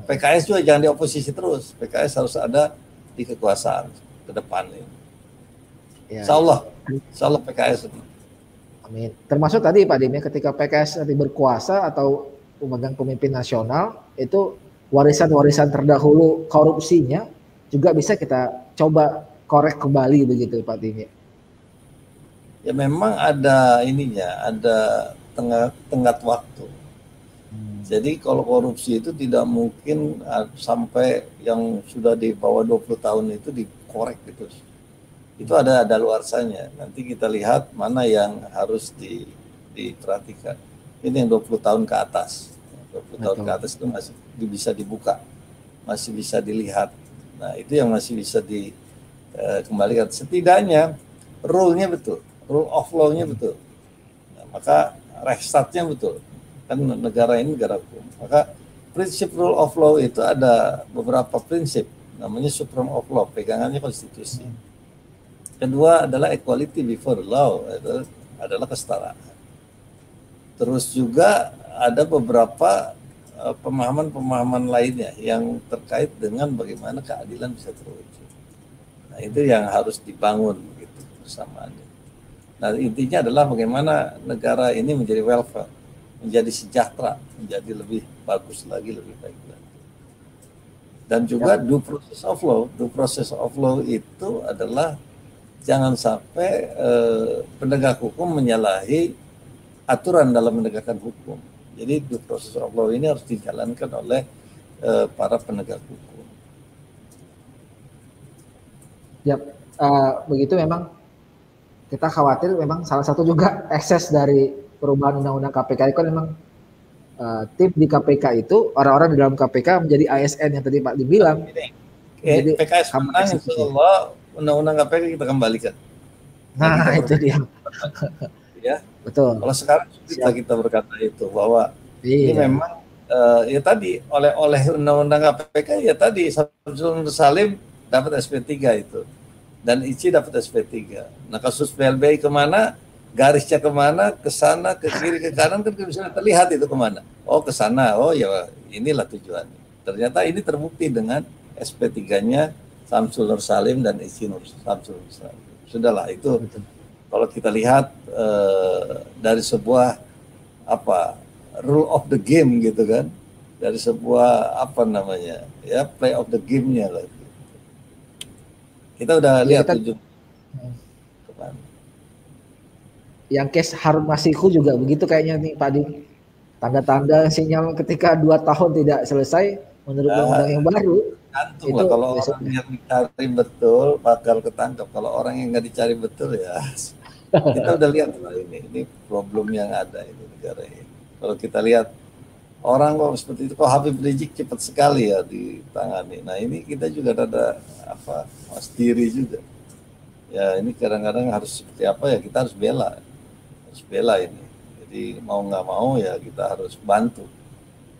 PKS juga jangan di oposisi terus. PKS harus ada di kekuasaan ke depan ini. Ya. Insya Allah, Insya Allah PKS Amin. Termasuk tadi Pak Dim ya ketika PKS nanti berkuasa atau pemegang pemimpin nasional itu warisan-warisan terdahulu korupsinya juga bisa kita coba korek kembali begitu Pak Dim ya. Ya memang ada ininya, ada tengah tenggat waktu. Hmm. Jadi kalau korupsi itu tidak mungkin ah, sampai yang sudah di bawah 20 tahun itu dikorek gitu itu ada ada luarsanya. Nanti kita lihat mana yang harus di, diperhatikan. Ini yang 20 tahun ke atas. 20 tahun ke atas itu masih bisa dibuka, masih bisa dilihat. Nah itu yang masih bisa dikembalikan. Eh, Setidaknya rule-nya betul, rule of law-nya betul. Nah, maka restartnya betul. Kan negara ini negara hukum. Maka prinsip rule of law itu ada beberapa prinsip, namanya supreme of law, pegangannya konstitusi. Kedua adalah equality before law, itu adalah kesetaraan. Terus juga ada beberapa eh, pemahaman-pemahaman lainnya yang terkait dengan bagaimana keadilan bisa terwujud. Nah itu yang harus dibangun gitu bersamaannya. Nah intinya adalah bagaimana negara ini menjadi welfare, menjadi sejahtera, menjadi lebih bagus lagi, lebih baik lagi. Dan juga ya. due process of law, due process of law itu adalah jangan sampai eh, penegak hukum menyalahi aturan dalam menegakkan hukum. Jadi due process of law ini harus dijalankan oleh uh, para penegak hukum. Ya, uh, begitu memang kita khawatir memang salah satu juga ekses dari perubahan undang-undang KPK itu kan memang uh, tim di KPK itu orang-orang di dalam KPK menjadi ASN yang tadi Pak dibilang. Eh, jadi PKS menang Allah undang-undang KPK kita kembalikan. Nah, itu dia. ya. Betul. Kalau sekarang kita kita berkata itu bahwa iya. ini memang uh, ya tadi oleh oleh undang-undang KPK ya tadi Samsul Salim dapat SP3 itu dan ICI dapat SP3. Nah kasus PLBI ke mana? Garisnya ke mana? Ke sana, ke kiri, ke kanan kan bisa terlihat itu ke mana. Oh ke sana. Oh ya inilah tujuannya. Ternyata ini terbukti dengan SP3-nya Samsul Nur Salim dan ICI Nur Samsul Nur Salim. Sudahlah itu. Betul kalau kita lihat uh, dari sebuah apa rule of the game gitu kan? Dari sebuah apa namanya ya play of the game-nya lah. Kita udah ya, lihat kita, tujuh. Yang case Harun Masiku juga begitu kayaknya nih Pak Dim tanda-tanda sinyal ketika dua tahun tidak selesai menurut nah, undang yang baru itu lah kalau orang yang dicari betul bakal ketangkap kalau orang yang nggak dicari betul ya kita udah lihat lah ini ini problem yang ada ini negara ini. Kalau kita lihat orang kok seperti itu kok Habib Rizik cepat sekali ya ditangani. Nah ini kita juga ada apa mas diri juga. Ya ini kadang-kadang harus seperti apa ya kita harus bela. Harus bela ini. Jadi mau nggak mau ya kita harus bantu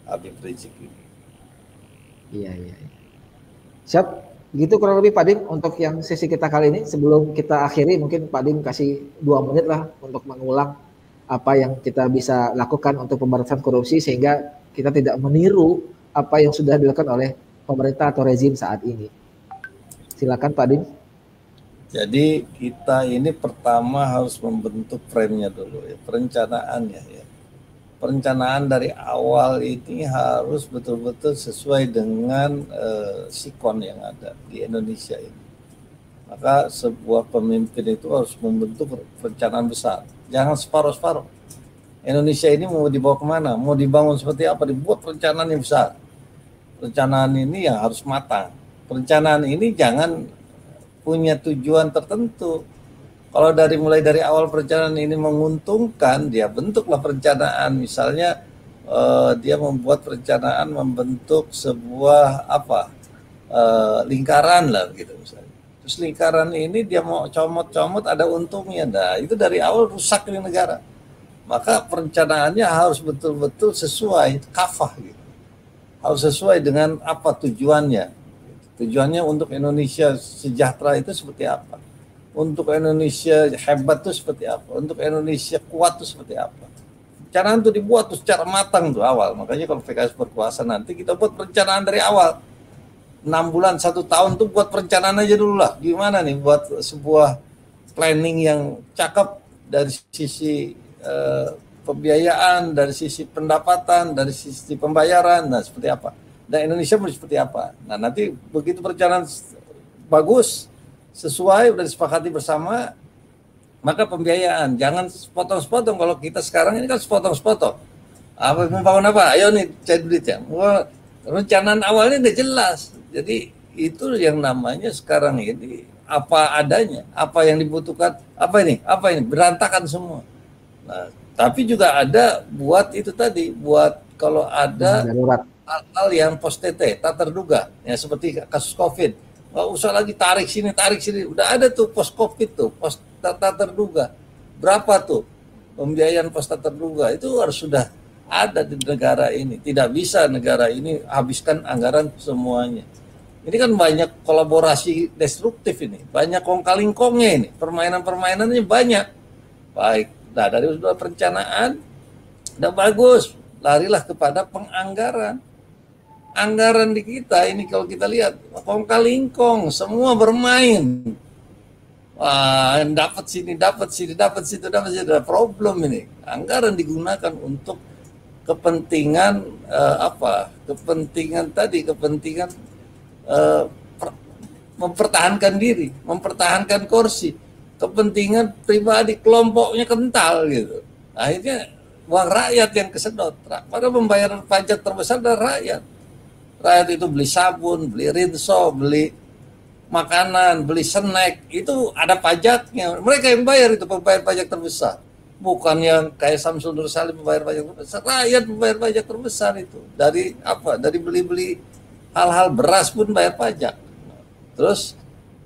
Habib Rizik ini. Iya iya, iya. Siap Gitu kurang lebih Pak Dim untuk yang sesi kita kali ini. Sebelum kita akhiri mungkin Pak Dim kasih dua menit lah untuk mengulang apa yang kita bisa lakukan untuk pemberantasan korupsi sehingga kita tidak meniru apa yang sudah dilakukan oleh pemerintah atau rezim saat ini. Silakan Pak Dim. Jadi kita ini pertama harus membentuk frame-nya dulu ya, perencanaannya ya perencanaan dari awal ini harus betul-betul sesuai dengan uh, sikon yang ada di Indonesia ini. Maka sebuah pemimpin itu harus membentuk perencanaan besar. Jangan separuh-separuh. Indonesia ini mau dibawa ke mana? Mau dibangun seperti apa? Dibuat perencanaan yang besar. Perencanaan ini yang harus matang. Perencanaan ini jangan punya tujuan tertentu kalau dari mulai dari awal perencanaan ini menguntungkan, dia bentuklah perencanaan. Misalnya uh, dia membuat perencanaan membentuk sebuah apa uh, lingkaran lah gitu misalnya. Terus lingkaran ini dia mau comot-comot ada untungnya. Nah itu dari awal rusak ini negara. Maka perencanaannya harus betul-betul sesuai kafah gitu. Harus sesuai dengan apa tujuannya. Tujuannya untuk Indonesia sejahtera itu seperti apa untuk Indonesia hebat itu seperti apa, untuk Indonesia kuat itu seperti apa. Perencanaan itu dibuat tuh secara matang tuh awal. Makanya kalau PKS berkuasa nanti kita buat perencanaan dari awal. enam bulan, satu tahun tuh buat perencanaan aja dulu lah. Gimana nih buat sebuah planning yang cakep dari sisi uh, pembiayaan, dari sisi pendapatan, dari sisi pembayaran, nah seperti apa. Dan Indonesia mau seperti apa. Nah nanti begitu perencanaan bagus, sesuai udah disepakati bersama maka pembiayaan. Jangan sepotong-sepotong. Kalau kita sekarang ini kan sepotong-sepotong. Apa membangun apa? Ayo nih cari duit ya. Wah, rencanaan awalnya udah jelas. Jadi itu yang namanya sekarang ini apa adanya apa yang dibutuhkan apa ini apa ini berantakan semua. Nah tapi juga ada buat itu tadi buat kalau ada hal-hal yang post TT tak terduga. Ya seperti kasus covid nggak usah lagi tarik sini tarik sini udah ada tuh pos covid tuh pos tak terduga berapa tuh pembiayaan pos tak terduga itu harus sudah ada di negara ini. Tidak bisa negara ini habiskan anggaran semuanya. Ini kan banyak kolaborasi destruktif ini, banyak kong ini, permainan-permainannya banyak. Baik, nah dari sudah perencanaan, udah bagus, larilah kepada penganggaran. Anggaran di kita ini kalau kita lihat kong kaling kong, semua bermain. Wah, dapat sini, dapat sini, dapat situ, dapat situ. Ada problem ini. Anggaran digunakan untuk kepentingan uh, apa? Kepentingan tadi, kepentingan uh, mempertahankan diri, mempertahankan kursi, kepentingan pribadi kelompoknya kental gitu. Akhirnya uang rakyat yang kesedot. Pada pembayaran pajak terbesar dari rakyat. Rakyat itu beli sabun, beli rinso, beli makanan, beli snack, itu ada pajaknya. Mereka yang bayar itu pembayar pajak terbesar bukan yang kayak Samsul Nur Salim membayar pajak terbesar, rakyat membayar pajak terbesar itu dari apa? Dari beli-beli hal-hal beras pun bayar pajak. Terus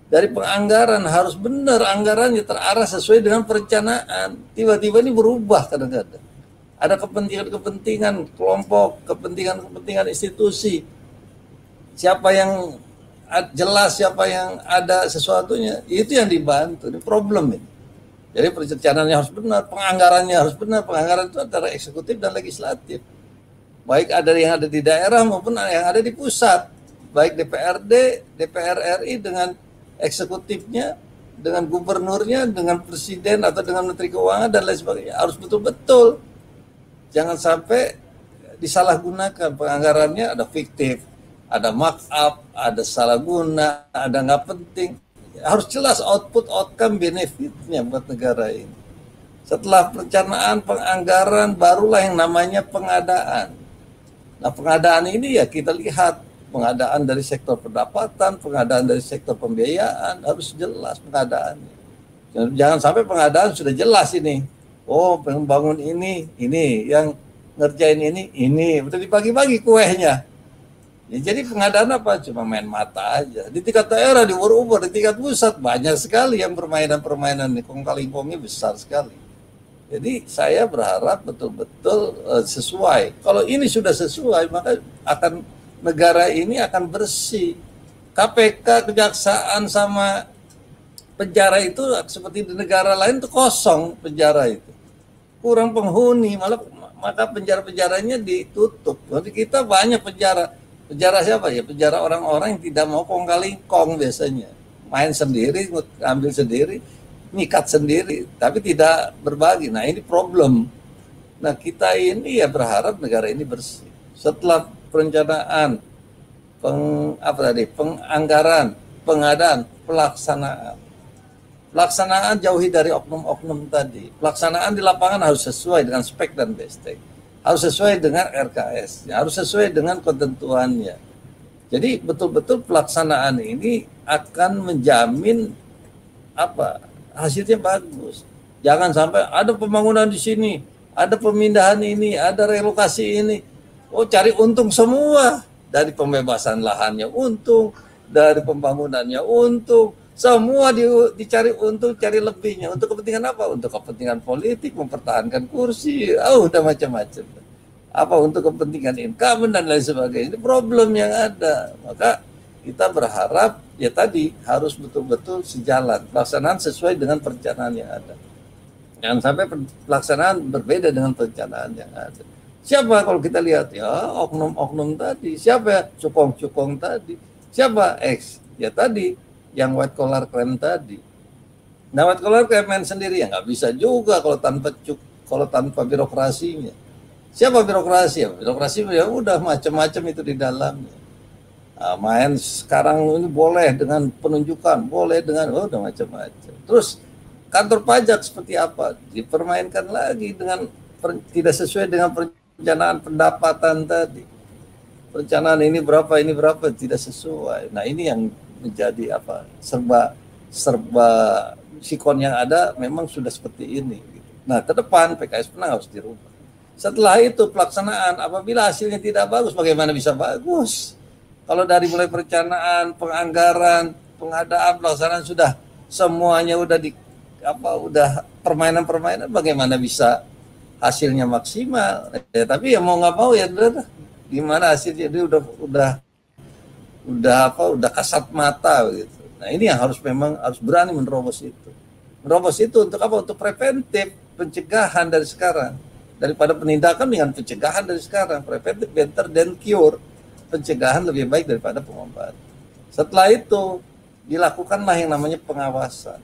dari penganggaran harus benar anggarannya terarah sesuai dengan perencanaan. Tiba-tiba ini berubah kadang-kadang. Ada kepentingan-kepentingan kelompok, kepentingan-kepentingan institusi. Siapa yang jelas, siapa yang ada sesuatunya, itu yang dibantu. Ini problem ini. Jadi perencanaannya harus benar, penganggarannya harus benar. Penganggaran itu antara eksekutif dan legislatif. Baik ada yang ada di daerah maupun yang ada di pusat. Baik DPRD, DPR RI dengan eksekutifnya, dengan gubernurnya, dengan presiden atau dengan menteri keuangan dan lain sebagainya harus betul-betul. Jangan sampai disalahgunakan penganggarannya ada fiktif, ada markup, ada salah guna, ada nggak penting harus jelas output outcome benefitnya buat negara ini. Setelah perencanaan penganggaran barulah yang namanya pengadaan. Nah pengadaan ini ya kita lihat pengadaan dari sektor pendapatan, pengadaan dari sektor pembiayaan harus jelas pengadaannya. Jangan sampai pengadaan sudah jelas ini. Oh pembangun ini, ini yang ngerjain ini, ini. Betul dibagi-bagi kuehnya Ya, jadi pengadaan apa? Cuma main mata aja. Di tingkat daerah, di ubur-ubur, di tingkat pusat banyak sekali yang permainan-permainan ini. Kong kali kongnya besar sekali. Jadi saya berharap betul-betul uh, sesuai. Kalau ini sudah sesuai, maka akan negara ini akan bersih. KPK, kejaksaan sama penjara itu seperti di negara lain itu kosong penjara itu. Kurang penghuni, malah maka penjara-penjaranya ditutup. Jadi kita banyak penjara Penjara siapa ya? Penjara orang-orang yang tidak mau kong kali kong biasanya. Main sendiri, ambil sendiri, nyikat sendiri, tapi tidak berbagi. Nah ini problem. Nah kita ini ya berharap negara ini bersih. Setelah perencanaan, peng, apa tadi, penganggaran, pengadaan, pelaksanaan. Pelaksanaan jauhi dari oknum-oknum tadi. Pelaksanaan di lapangan harus sesuai dengan spek dan bestek harus sesuai dengan RKS, harus sesuai dengan ketentuannya. Jadi betul-betul pelaksanaan ini akan menjamin apa hasilnya bagus. Jangan sampai ada pembangunan di sini, ada pemindahan ini, ada relokasi ini. Oh cari untung semua dari pembebasan lahannya untung, dari pembangunannya untung, semua di, dicari untung, cari lebihnya. Untuk kepentingan apa? Untuk kepentingan politik, mempertahankan kursi. Oh, udah macam-macam. Apa untuk kepentingan income dan lain sebagainya. Ini problem yang ada. Maka kita berharap ya tadi harus betul-betul sejalan. Pelaksanaan sesuai dengan perencanaan yang ada. Jangan sampai pelaksanaan berbeda dengan perencanaan yang ada. Siapa kalau kita lihat ya oknum-oknum tadi, siapa cukong-cukong tadi, siapa X ya tadi yang white collar crime tadi. Nah white collar crime sendiri ya nggak bisa juga kalau tanpa cuk, kalau tanpa birokrasinya. Siapa birokrasi ya? Birokrasi ya udah macam-macam itu di dalamnya. Nah, main sekarang ini boleh dengan penunjukan, boleh dengan oh, udah macam-macam. Terus kantor pajak seperti apa? Dipermainkan lagi dengan per, tidak sesuai dengan perencanaan pendapatan tadi. Perencanaan ini berapa, ini berapa tidak sesuai. Nah ini yang menjadi apa serba serba sikon yang ada memang sudah seperti ini. Gitu. Nah ke depan PKS pernah harus dirubah. Setelah itu pelaksanaan apabila hasilnya tidak bagus bagaimana bisa bagus? Kalau dari mulai perencanaan, penganggaran, pengadaan, pelaksanaan sudah semuanya udah di apa udah permainan-permainan bagaimana bisa hasilnya maksimal. Ya, tapi ya mau nggak mau ya udah gimana hasilnya dia udah udah udah apa udah kasat mata gitu. Nah ini yang harus memang harus berani menerobos itu. Menerobos itu untuk apa? Untuk preventif pencegahan dari sekarang. Daripada penindakan dengan pencegahan dari sekarang. Preventif better than cure. Pencegahan lebih baik daripada pengobatan. Setelah itu dilakukanlah yang namanya pengawasan.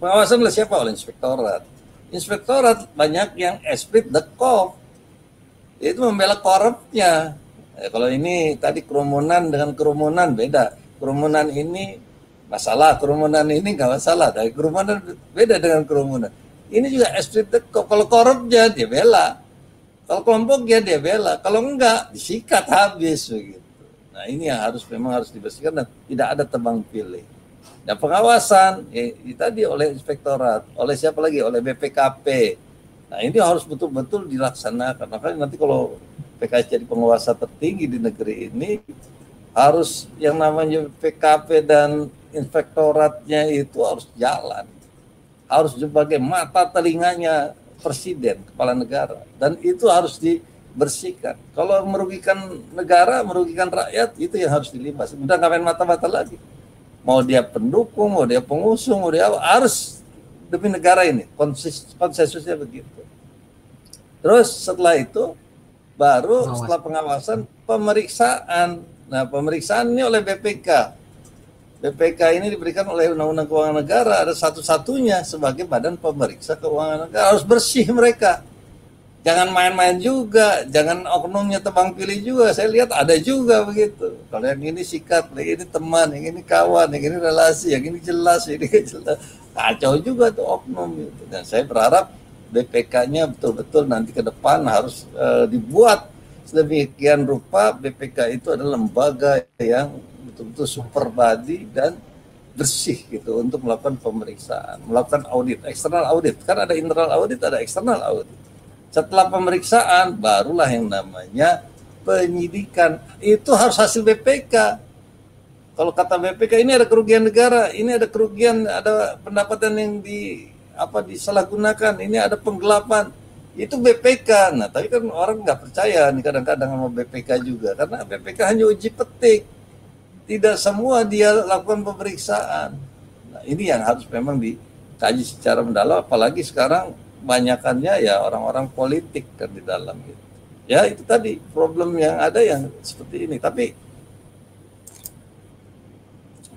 Pengawasan oleh siapa? Oleh inspektorat. Inspektorat banyak yang esprit the cop. Itu membela korupnya ya, kalau ini tadi kerumunan dengan kerumunan beda. Kerumunan ini masalah kerumunan ini nggak masalah. Dari kerumunan beda dengan kerumunan. Ini juga cop kalau korupnya dia bela. Kalau kelompok ya dia bela. Kalau enggak disikat habis begitu. Nah ini yang harus memang harus dibersihkan dan tidak ada tebang pilih. Dan pengawasan eh, tadi oleh inspektorat, oleh siapa lagi? Oleh BPKP. Nah ini harus betul-betul dilaksanakan. Makanya nanti kalau PKS jadi penguasa tertinggi di negeri ini harus yang namanya BPKP dan inspektoratnya itu harus jalan. Harus sebagai mata telinganya presiden, kepala negara. Dan itu harus dibersihkan. Kalau merugikan negara, merugikan rakyat, itu yang harus dilibas. Udah nggak main mata-mata lagi mau dia pendukung, mau dia pengusung, mau dia harus demi negara ini. Konsensusnya begitu. Terus setelah itu baru Pengawas. setelah pengawasan pemeriksaan. Nah, pemeriksaan ini oleh BPK. BPK ini diberikan oleh Undang-Undang Keuangan Negara ada satu-satunya sebagai badan pemeriksa keuangan negara harus bersih mereka jangan main-main juga, jangan oknumnya tebang pilih juga. Saya lihat ada juga begitu. Kalau yang ini sikat, yang ini teman, yang ini kawan, yang ini relasi, yang ini jelas, yang ini jelas. Kacau juga tuh oknum itu. Dan saya berharap BPK-nya betul-betul nanti ke depan harus uh, dibuat sedemikian rupa BPK itu adalah lembaga yang betul-betul super body dan bersih gitu untuk melakukan pemeriksaan, melakukan audit, eksternal audit. Kan ada internal audit, ada eksternal audit setelah pemeriksaan barulah yang namanya penyidikan. Itu harus hasil BPK. Kalau kata BPK ini ada kerugian negara, ini ada kerugian, ada pendapatan yang di apa disalahgunakan, ini ada penggelapan. Itu BPK. Nah, tapi kan orang nggak percaya nih kadang-kadang sama BPK juga karena BPK hanya uji petik. Tidak semua dia lakukan pemeriksaan. Nah, ini yang harus memang dikaji secara mendalam apalagi sekarang kebanyakannya ya orang-orang politik kan di dalam gitu. Ya itu tadi problem yang ada yang seperti ini. Tapi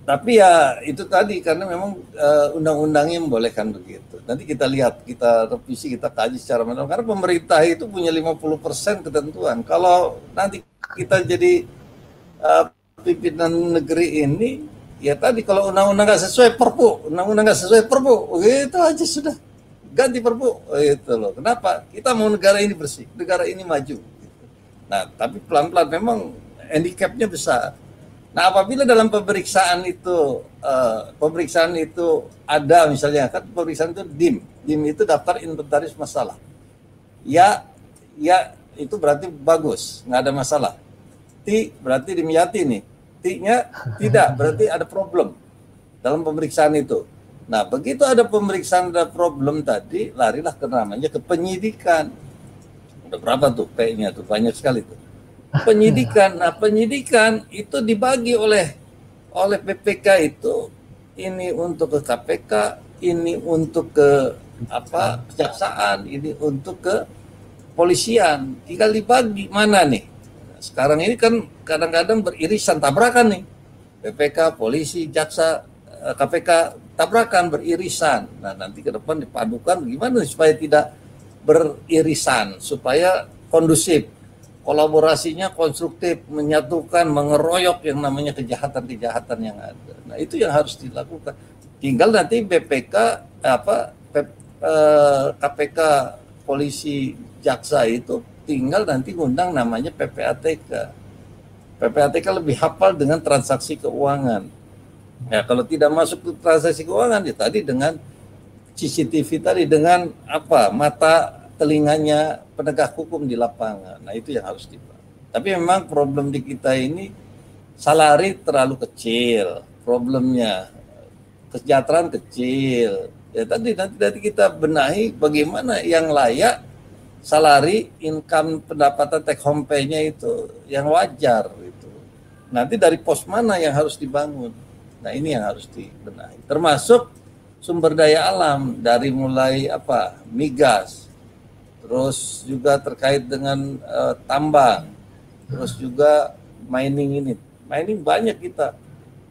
tapi ya itu tadi karena memang uh, undang-undangnya membolehkan begitu. Nanti kita lihat, kita revisi, kita kaji secara mendalam karena pemerintah itu punya 50% ketentuan. Kalau nanti kita jadi uh, pimpinan negeri ini ya tadi kalau undang-undang nggak sesuai perpu, undang-undang nggak sesuai perpu, itu aja sudah. Ganti perpu. Oh, itu loh. Kenapa? Kita mau negara ini bersih negara ini maju. Nah tapi pelan-pelan memang handicapnya besar nah apabila dalam pemeriksaan itu uh, pemeriksaan itu ada misalnya kan pemeriksaan itu dim dim itu daftar inventaris masalah ya ya itu berarti bagus nggak ada masalah ti berarti dimyati nih ti-nya tidak berarti ada problem dalam pemeriksaan itu Nah, begitu ada pemeriksaan ada problem tadi, larilah ke namanya ke penyidikan. Udah berapa tuh P-nya tuh? Banyak sekali tuh. Penyidikan. Nah, penyidikan itu dibagi oleh oleh PPK itu ini untuk ke KPK, ini untuk ke apa? kejaksaan, ini untuk ke polisian. Tinggal dibagi mana nih? Sekarang ini kan kadang-kadang beririsan tabrakan nih. PPK, polisi, jaksa, KPK tabrakan beririsan. Nah, nanti ke depan dipadukan gimana supaya tidak beririsan, supaya kondusif, kolaborasinya konstruktif, menyatukan, mengeroyok yang namanya kejahatan-kejahatan yang ada. Nah, itu yang harus dilakukan. Tinggal nanti BPK apa KPK eh, polisi jaksa itu tinggal nanti ngundang namanya PPATK. PPATK lebih hafal dengan transaksi keuangan Ya, kalau tidak masuk ke transaksi keuangan ya tadi dengan CCTV tadi dengan apa mata telinganya penegak hukum di lapangan. Nah itu yang harus dibahas. Tapi memang problem di kita ini salari terlalu kecil problemnya kesejahteraan kecil ya tadi nanti nanti kita benahi bagaimana yang layak salary income pendapatan take home pay-nya itu yang wajar itu. Nanti dari pos mana yang harus dibangun? Nah, ini yang harus dibenahi. Termasuk sumber daya alam dari mulai apa? migas. Terus juga terkait dengan uh, tambang. Terus juga mining ini. Mining banyak kita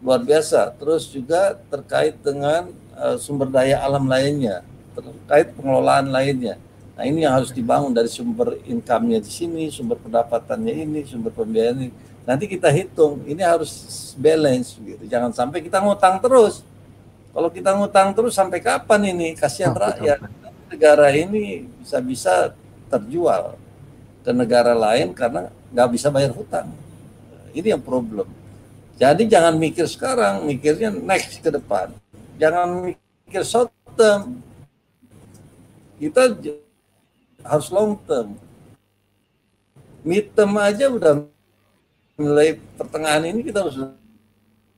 luar biasa. Terus juga terkait dengan uh, sumber daya alam lainnya, terkait pengelolaan lainnya Nah ini yang harus dibangun dari sumber income-nya di sini, sumber pendapatannya ini, sumber pembiayaan ini. Nanti kita hitung, ini harus balance gitu. Jangan sampai kita ngutang terus. Kalau kita ngutang terus sampai kapan ini? Kasihan oh, rakyat. Negara ini bisa-bisa terjual ke negara lain karena nggak bisa bayar hutang. Ini yang problem. Jadi jangan mikir sekarang, mikirnya next ke depan. Jangan mikir short term. Kita harus long term. Mid term aja udah mulai pertengahan ini kita harus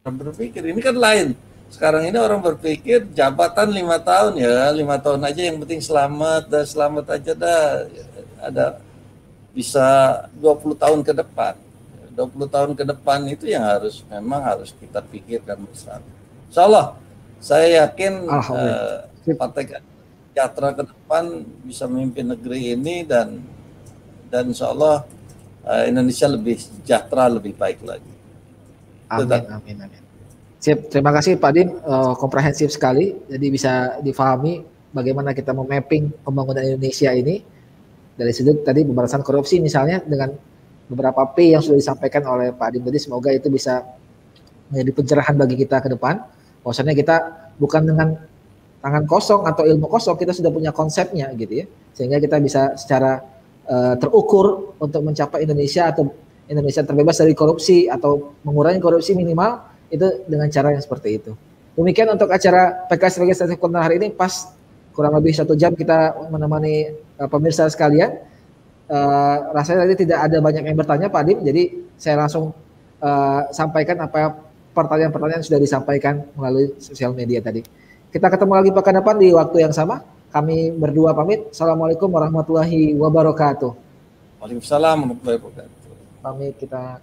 berpikir ini kan lain. Sekarang ini orang berpikir jabatan lima tahun ya lima tahun aja yang penting selamat dan selamat aja dah ada bisa 20 tahun ke depan. 20 tahun ke depan itu yang harus memang harus kita pikirkan bersama. Insya Allah saya yakin uh, partai sejahtera ke depan bisa memimpin negeri ini dan dan insya Allah uh, Indonesia lebih sejahtera lebih baik lagi. Amin, amin, amin. Sip, terima kasih Pak Din, uh, komprehensif sekali. Jadi bisa difahami bagaimana kita memapping pembangunan Indonesia ini dari sudut tadi pemberantasan korupsi misalnya dengan beberapa P yang sudah disampaikan oleh Pak Din tadi. Semoga itu bisa menjadi pencerahan bagi kita ke depan. Bahwasannya kita bukan dengan tangan kosong atau ilmu kosong kita sudah punya konsepnya gitu ya sehingga kita bisa secara uh, terukur untuk mencapai Indonesia atau Indonesia terbebas dari korupsi atau mengurangi korupsi minimal itu dengan cara yang seperti itu. Demikian untuk acara PKS Legislatif Kota hari ini pas kurang lebih satu jam kita menemani uh, pemirsa sekalian. Uh, rasanya tadi tidak ada banyak yang bertanya Pak Adim, jadi saya langsung uh, sampaikan apa pertanyaan-pertanyaan yang sudah disampaikan melalui sosial media tadi. Kita ketemu lagi pekan depan di waktu yang sama. Kami berdua pamit. Assalamualaikum warahmatullahi wabarakatuh. Waalaikumsalam warahmatullahi wabarakatuh. Pamit kita.